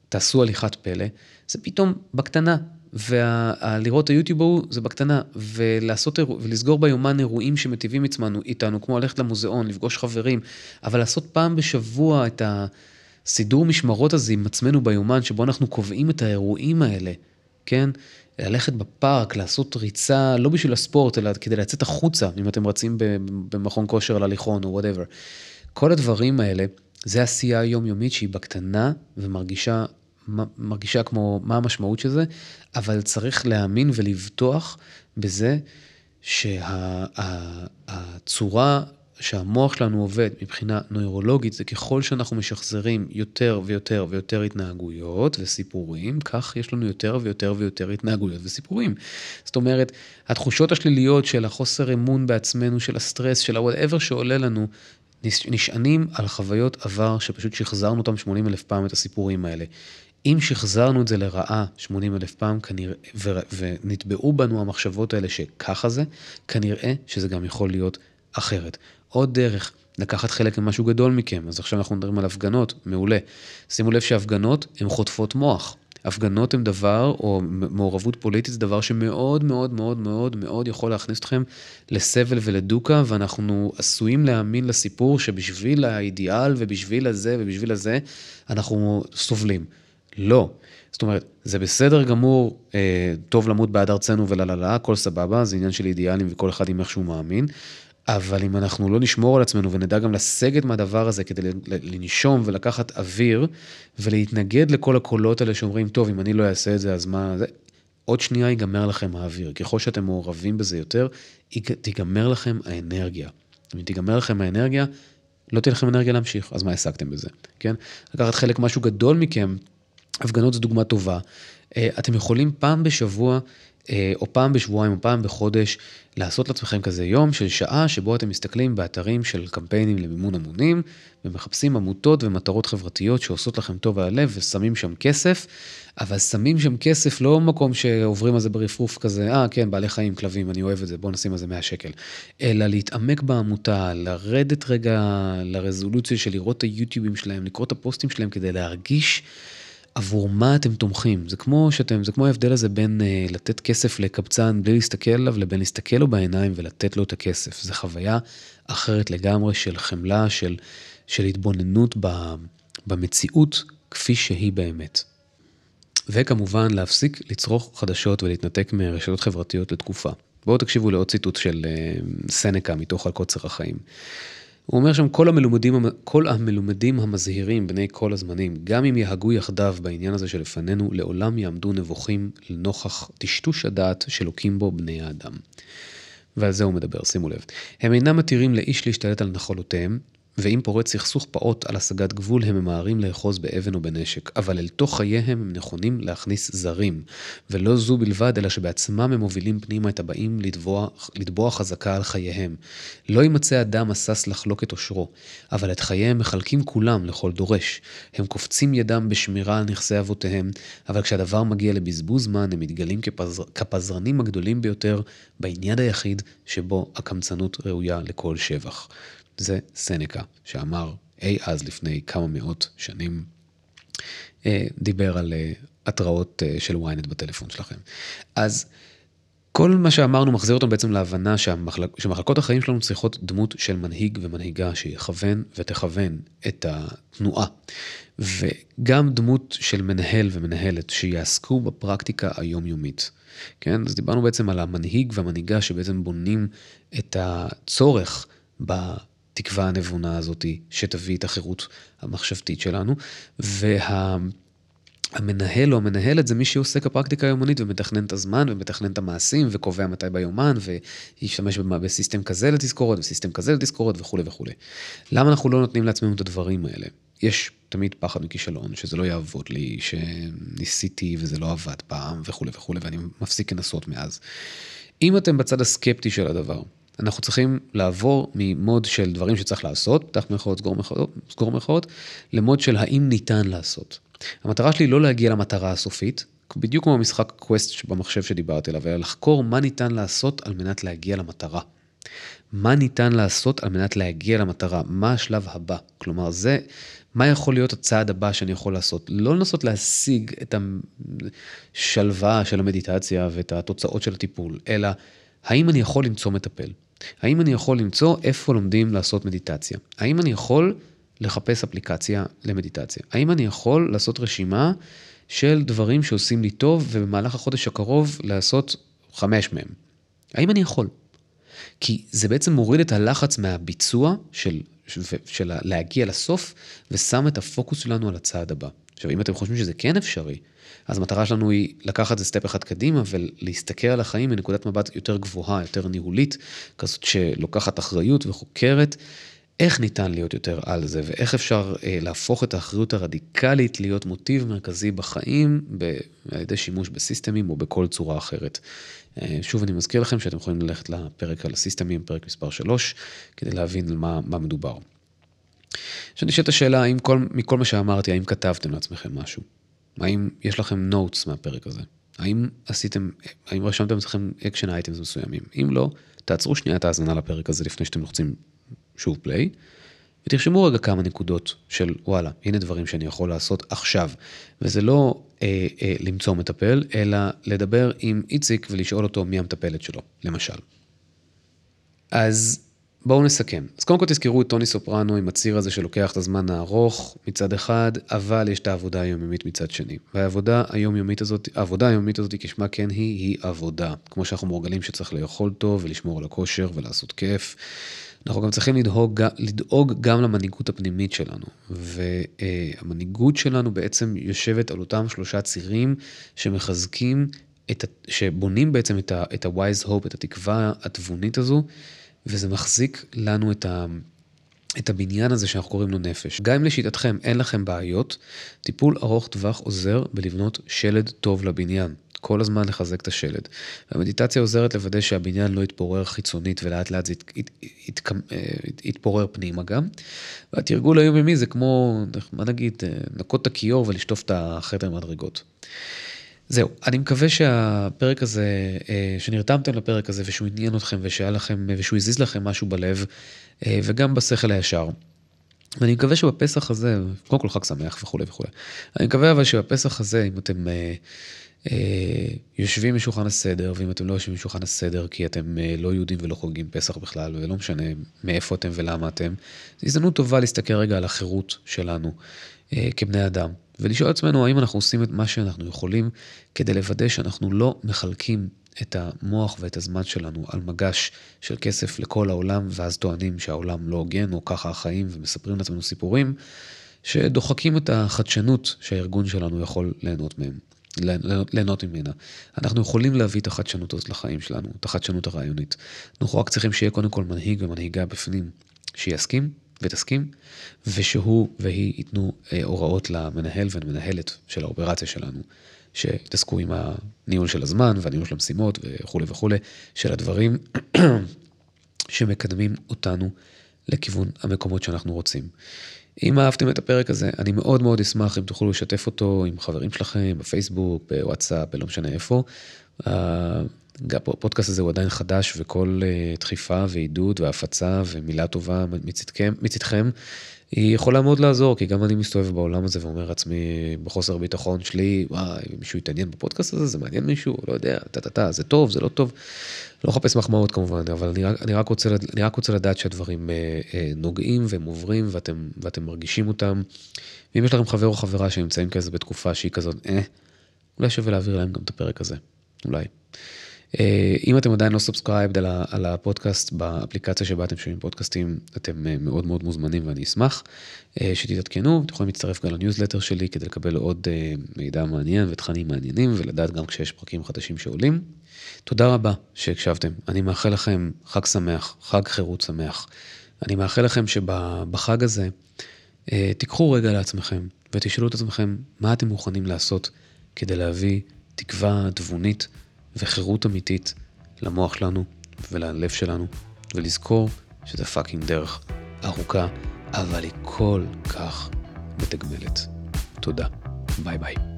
תעשו הליכת פלא, זה פתאום בקטנה. ולראות את היוטיוב ההוא זה בקטנה, ולעשות, ולסגור ביומן אירועים שמטיבים עצמנו איתנו, כמו ללכת למוזיאון, לפגוש חברים, אבל לעשות פעם בשבוע את ה... סידור משמרות הזה עם עצמנו ביומן, שבו אנחנו קובעים את האירועים האלה, כן? ללכת בפארק, לעשות ריצה, לא בשביל הספורט, אלא כדי לצאת החוצה, אם אתם רצים במכון כושר על הליכון או whatever. כל הדברים האלה, זה עשייה היומיומית שהיא בקטנה ומרגישה מרגישה כמו מה המשמעות של זה, אבל צריך להאמין ולבטוח בזה שהצורה שהמוח שלנו עובד מבחינה נוירולוגית זה ככל שאנחנו משחזרים יותר ויותר ויותר התנהגויות וסיפורים, כך יש לנו יותר ויותר ויותר התנהגויות וסיפורים. זאת אומרת, התחושות השליליות של החוסר אמון בעצמנו, של הסטרס, של ה-whatever שעולה לנו, נשענים על חוויות עבר שפשוט שחזרנו אותם 80 אלף פעם את הסיפורים האלה. אם שחזרנו את זה לרעה 80 אלף פעם, כנראה, ו, ונטבעו בנו המחשבות האלה שככה זה, כנראה שזה גם יכול להיות אחרת. עוד דרך לקחת חלק ממשהו גדול מכם. אז עכשיו אנחנו מדברים על הפגנות, מעולה. שימו לב שהפגנות הן חוטפות מוח. הפגנות הן דבר, או מעורבות פוליטית זה דבר שמאוד מאוד מאוד מאוד מאוד יכול להכניס אתכם לסבל ולדוקה, ואנחנו עשויים להאמין לסיפור שבשביל האידיאל ובשביל הזה ובשביל הזה אנחנו סובלים. לא. זאת אומרת, זה בסדר גמור, אה, טוב למות בעד ארצנו וללה, הכל סבבה, זה עניין של אידיאלים וכל אחד עם איך שהוא מאמין, אבל אם אנחנו לא נשמור על עצמנו ונדע גם לסגת מהדבר הזה כדי לנשום ולקחת אוויר ולהתנגד לכל הקולות האלה שאומרים, טוב, אם אני לא אעשה את זה, אז מה זה? עוד שנייה ייגמר לכם האוויר. ככל שאתם מעורבים בזה יותר, תיגמר לכם האנרגיה. אם תיגמר לכם האנרגיה, לא תהיה לכם אנרגיה להמשיך, אז מה השגתם בזה, כן? לקחת חלק משהו גדול מכם, הפגנות זו דוגמה טובה. אה, אתם יכולים פעם בשבוע או פעם בשבועיים או פעם בחודש, לעשות לעצמכם כזה יום של שעה שבו אתם מסתכלים באתרים של קמפיינים למימון המונים, ומחפשים עמותות ומטרות חברתיות שעושות לכם טוב על הלב ושמים שם כסף, אבל שמים שם כסף לא מקום שעוברים על זה ברפרוף כזה, אה כן, בעלי חיים, כלבים, אני אוהב את זה, בואו נשים על זה 100 שקל, אלא להתעמק בעמותה, לרדת רגע לרזולוציה של לראות את היוטיובים שלהם, לקרוא את הפוסטים שלהם כדי להרגיש עבור מה אתם תומכים. זה כמו שאתם, זה כמו ההבדל הזה בין uh, לתת כסף לקבצן בלי להסתכל עליו, לבין להסתכל לו בעיניים ולתת לו את הכסף. זו חוויה אחרת לגמרי של חמלה, של, של התבוננות ב, במציאות כפי שהיא באמת. וכמובן להפסיק לצרוך חדשות ולהתנתק מרשתות חברתיות לתקופה. בואו תקשיבו לעוד ציטוט של אה, סנקה מתוך על קוצר החיים. הוא אומר שם, כל המלומדים, כל המלומדים המזהירים בני כל הזמנים, גם אם יהגו יחדיו בעניין הזה שלפנינו, לעולם יעמדו נבוכים לנוכח טשטוש הדעת שלוקים בו בני האדם. ועל זה הוא מדבר, שימו לב. הם אינם מתירים לאיש להשתלט על נחלותיהם, ואם פורץ סכסוך פעוט על השגת גבול, הם ממהרים לאחוז באבן או בנשק, אבל אל תוך חייהם הם נכונים להכניס זרים. ולא זו בלבד, אלא שבעצמם הם מובילים פנימה את הבאים לתבוע, חזקה על חייהם. לא יימצא אדם השש לחלוק את עושרו, אבל את חייהם מחלקים כולם לכל דורש. הם קופצים ידם בשמירה על נכסי אבותיהם, אבל כשהדבר מגיע לבזבוז זמן, הם מתגלים כפזר, כפזרנים הגדולים ביותר בעניין היחיד שבו הקמצנות ראויה לכל שבח. זה סנקה, שאמר אי אז לפני כמה מאות שנים, אה, דיבר על אה, התראות אה, של ynet בטלפון שלכם. אז כל מה שאמרנו מחזיר אותנו בעצם להבנה שהמחלק, שמחלקות החיים שלנו צריכות דמות של מנהיג ומנהיגה שיכוון ותכוון את התנועה. וגם דמות של מנהל ומנהלת שיעסקו בפרקטיקה היומיומית. כן? אז דיברנו בעצם על המנהיג והמנהיגה שבעצם בונים את הצורך. התקווה הנבונה הזאת שתביא את החירות המחשבתית שלנו. והמנהל או המנהלת זה מי שעוסק בפרקטיקה היומנית ומתכנן את הזמן ומתכנן את המעשים וקובע מתי ביומן וישתמש בסיסטם כזה לתזכורת וסיסטם כזה לתזכורת וכולי וכולי. למה אנחנו לא נותנים לעצמנו את הדברים האלה? יש תמיד פחד מכישלון, שזה לא יעבוד לי, שניסיתי וזה לא עבד פעם וכולי וכולי ואני מפסיק לנסות מאז. אם אתם בצד הסקפטי של הדבר, אנחנו צריכים לעבור ממוד של דברים שצריך לעשות, פתח מירכאות, סגור מירכאות, למוד של האם ניתן לעשות. המטרה שלי לא להגיע למטרה הסופית, בדיוק כמו המשחק קווסט במחשב שדיברתי עליו, אלא לחקור מה ניתן לעשות על מנת להגיע למטרה. מה ניתן לעשות על מנת להגיע למטרה, מה השלב הבא. כלומר, זה, מה יכול להיות הצעד הבא שאני יכול לעשות. לא לנסות להשיג את השלווה של המדיטציה ואת התוצאות של הטיפול, אלא האם אני יכול למצוא מטפל? האם אני יכול למצוא איפה לומדים לעשות מדיטציה? האם אני יכול לחפש אפליקציה למדיטציה? האם אני יכול לעשות רשימה של דברים שעושים לי טוב ובמהלך החודש הקרוב לעשות חמש מהם? האם אני יכול? כי זה בעצם מוריד את הלחץ מהביצוע של, של, של להגיע לסוף ושם את הפוקוס שלנו על הצעד הבא. עכשיו, אם אתם חושבים שזה כן אפשרי, אז המטרה שלנו היא לקחת את זה סטפ אחד קדימה ולהסתכל על החיים מנקודת מבט יותר גבוהה, יותר ניהולית, כזאת שלוקחת אחריות וחוקרת איך ניתן להיות יותר על זה ואיך אפשר אה, להפוך את האחריות הרדיקלית להיות מוטיב מרכזי בחיים ב- על ידי שימוש בסיסטמים או בכל צורה אחרת. אה, שוב אני מזכיר לכם שאתם יכולים ללכת לפרק על הסיסטמים, פרק מספר 3, כדי להבין על מה, מה מדובר. עכשיו נשאלת השאלה, האם כל, מכל מה שאמרתי, האם כתבתם לעצמכם משהו? האם יש לכם notes מהפרק הזה? האם עשיתם, האם רשמתם אצלכם action items מסוימים? אם לא, תעצרו שנייה את ההאזנה לפרק הזה לפני שאתם לוחצים שוב play, ותרשמו רגע כמה נקודות של וואלה, הנה דברים שאני יכול לעשות עכשיו. וזה לא אה, אה, למצוא מטפל, אלא לדבר עם איציק ולשאול אותו מי המטפלת שלו, למשל. אז בואו נסכם. אז קודם כל תזכרו את טוני סופרנו עם הציר הזה שלוקח את הזמן הארוך מצד אחד, אבל יש את העבודה היומיומית מצד שני. והעבודה היומיומית הזאת, העבודה היומיומית הזאת כשמה כן היא, היא עבודה. כמו שאנחנו מורגלים שצריך לאכול טוב ולשמור על הכושר ולעשות כיף. אנחנו גם צריכים לדאוג, לדאוג גם למנהיגות הפנימית שלנו. והמנהיגות שלנו בעצם יושבת על אותם שלושה צירים שמחזקים, את, שבונים בעצם את ה-wise hope, את התקווה התבונית הזו. וזה מחזיק לנו את, ה, את הבניין הזה שאנחנו קוראים לו נפש. גם אם לשיטתכם אין לכם בעיות, טיפול ארוך טווח עוזר בלבנות שלד טוב לבניין. כל הזמן לחזק את השלד. המדיטציה עוזרת לוודא שהבניין לא יתפורר חיצונית ולאט לאט זה ית, ית, ית, ית, יתפורר פנימה גם. והתרגול היומיומי זה כמו, מה נגיד, לנקות את הכיור ולשטוף את החדר מדרגות. זהו, אני מקווה שהפרק הזה, אה, שנרתמתם לפרק הזה ושהוא עניין אתכם ושהיה לכם, ושהוא הזיז לכם משהו בלב אה, וגם בשכל הישר. ואני מקווה שבפסח הזה, קודם כל חג שמח וכולי וכולי. אני מקווה אבל שבפסח הזה, אם אתם אה, אה, יושבים משולחן הסדר, ואם אתם לא יושבים משולחן הסדר כי אתם אה, לא יהודים ולא חוגגים פסח בכלל, ולא משנה מאיפה אתם ולמה אתם, זו הזדמנות טובה להסתכל רגע על החירות שלנו אה, כבני אדם. ולשאול עצמנו האם אנחנו עושים את מה שאנחנו יכולים כדי לוודא שאנחנו לא מחלקים את המוח ואת הזמן שלנו על מגש של כסף לכל העולם, ואז טוענים שהעולם לא הוגן, או ככה החיים, ומספרים לעצמנו סיפורים, שדוחקים את החדשנות שהארגון שלנו יכול ליהנות מהם. ליהנות ממנה. אנחנו יכולים להביא את החדשנות הזאת לחיים שלנו, את החדשנות הרעיונית. אנחנו רק צריכים שיהיה קודם כל מנהיג ומנהיגה בפנים, שיסכים ותסכים, ושהוא והיא ייתנו אה, הוראות למנהל ולמנהלת של האופרציה שלנו, שיתעסקו עם הניהול של הזמן והניהול של המשימות וכולי וכולי, של הדברים <clears throat> שמקדמים אותנו לכיוון המקומות שאנחנו רוצים. אם אהבתם את הפרק הזה, אני מאוד מאוד אשמח אם תוכלו לשתף אותו עם חברים שלכם, בפייסבוק, בוואטסאפ, בלא משנה איפה. הפודקאסט הזה הוא עדיין חדש, וכל אה, דחיפה ועידוד והפצה ומילה טובה מצדכם, היא יכולה מאוד לעזור, כי גם אני מסתובב בעולם הזה ואומר לעצמי בחוסר ביטחון שלי, וואי, מישהו יתעניין בפודקאסט הזה, זה מעניין מישהו, לא יודע, טה-טה-טה, זה טוב, זה לא טוב. לא מחפש מחמאות כמובן, אבל אני רק, אני רק, רוצה, אני רק רוצה לדעת שהדברים אה, אה, נוגעים והם עוברים ואתם, ואתם מרגישים אותם. ואם יש לכם חבר או חברה שנמצאים כזה בתקופה שהיא כזאת, אה, אולי שווה להעביר להם גם את הפרק הזה, אולי. אה, אם אתם עדיין לא subscribed על, על הפודקאסט באפליקציה שבה אתם שומעים פודקאסטים, אתם אה, מאוד מאוד מוזמנים ואני אשמח אה, שתתעדכנו, אתם יכולים להצטרף גם לניוזלטר שלי כדי לקבל עוד מידע מעניין ותכנים מעניינים ולדעת גם כשיש פרקים חדשים שעולים. תודה רבה שהקשבתם, אני מאחל לכם חג שמח, חג חירות שמח. אני מאחל לכם שבחג הזה תיקחו רגע לעצמכם ותשאלו את עצמכם מה אתם מוכנים לעשות כדי להביא תקווה תבונית. וחירות אמיתית למוח שלנו וללב שלנו, ולזכור שזה fucking דרך ארוכה, אבל היא כל כך מתגמלת. תודה. ביי ביי.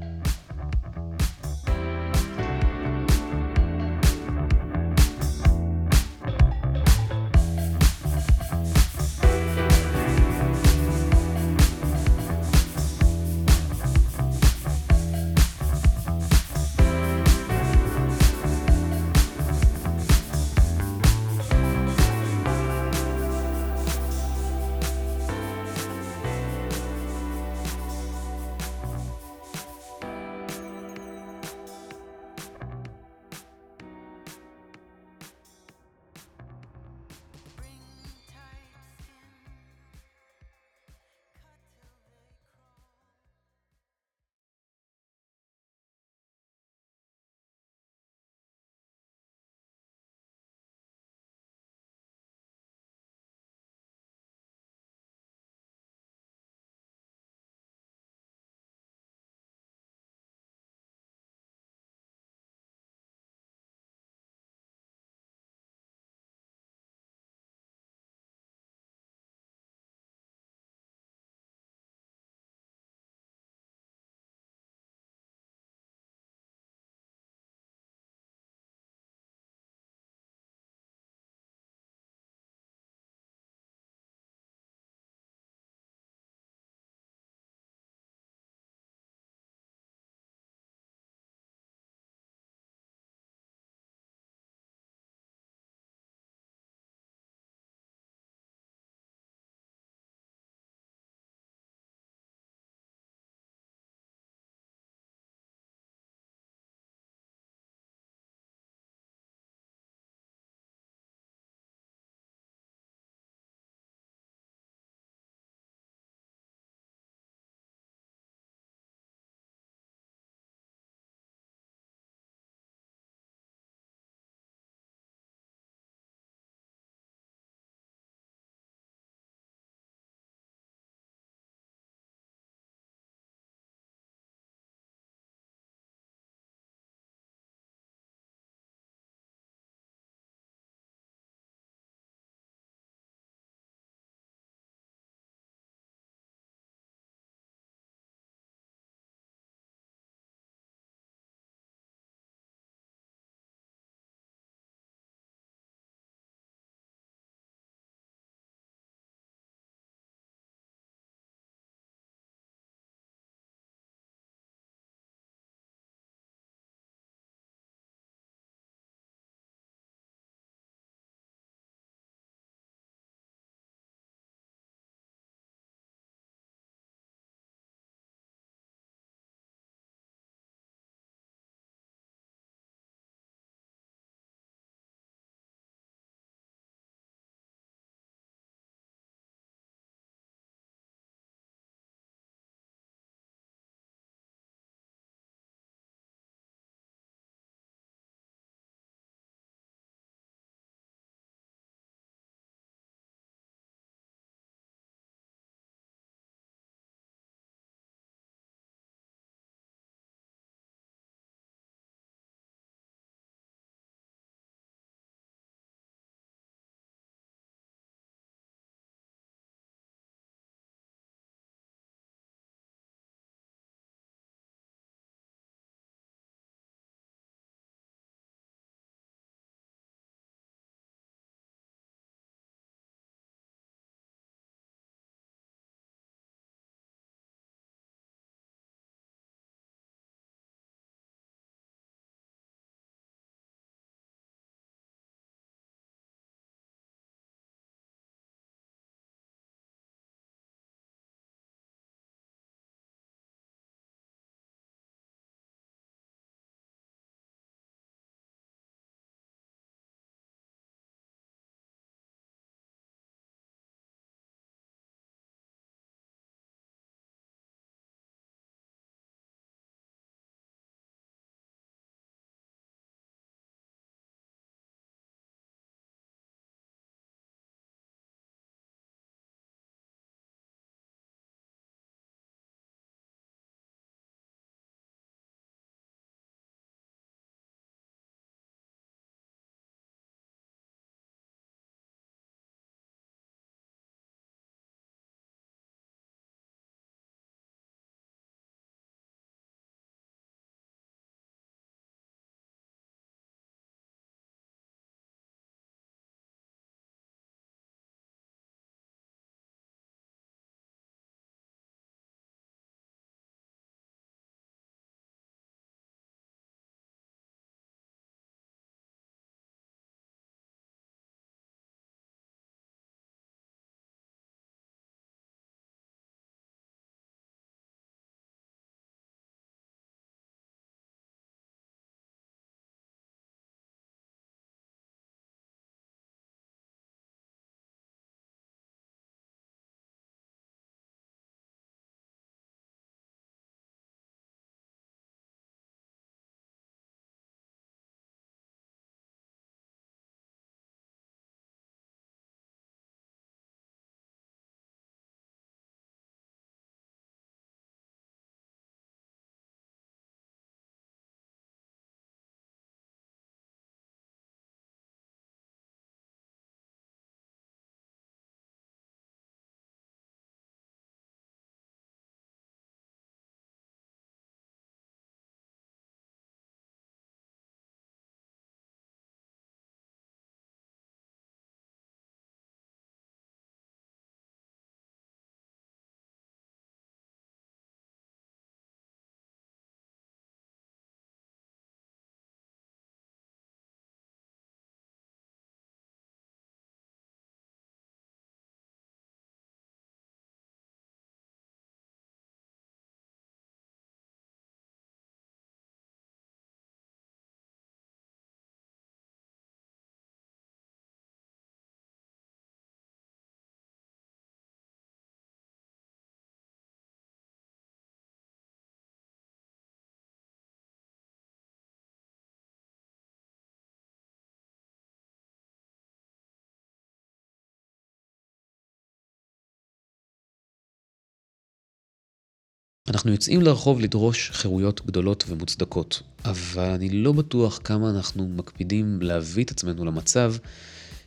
אנחנו יוצאים לרחוב לדרוש חירויות גדולות ומוצדקות, אבל אני לא בטוח כמה אנחנו מקפידים להביא את עצמנו למצב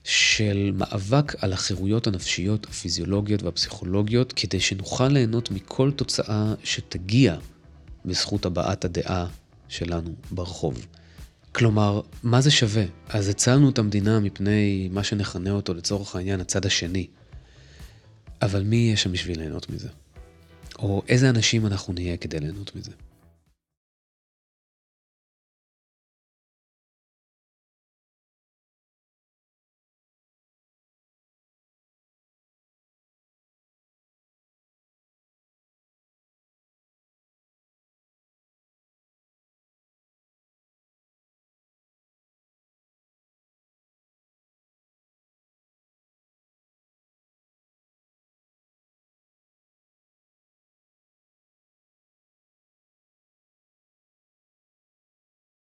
של מאבק על החירויות הנפשיות, הפיזיולוגיות והפסיכולוגיות, כדי שנוכל ליהנות מכל תוצאה שתגיע בזכות הבעת הדעה שלנו ברחוב. כלומר, מה זה שווה? אז הצלנו את המדינה מפני מה שנכנה אותו לצורך העניין הצד השני. אבל מי יהיה שם בשביל ליהנות מזה? או איזה אנשים אנחנו נהיה כדי ליהנות מזה?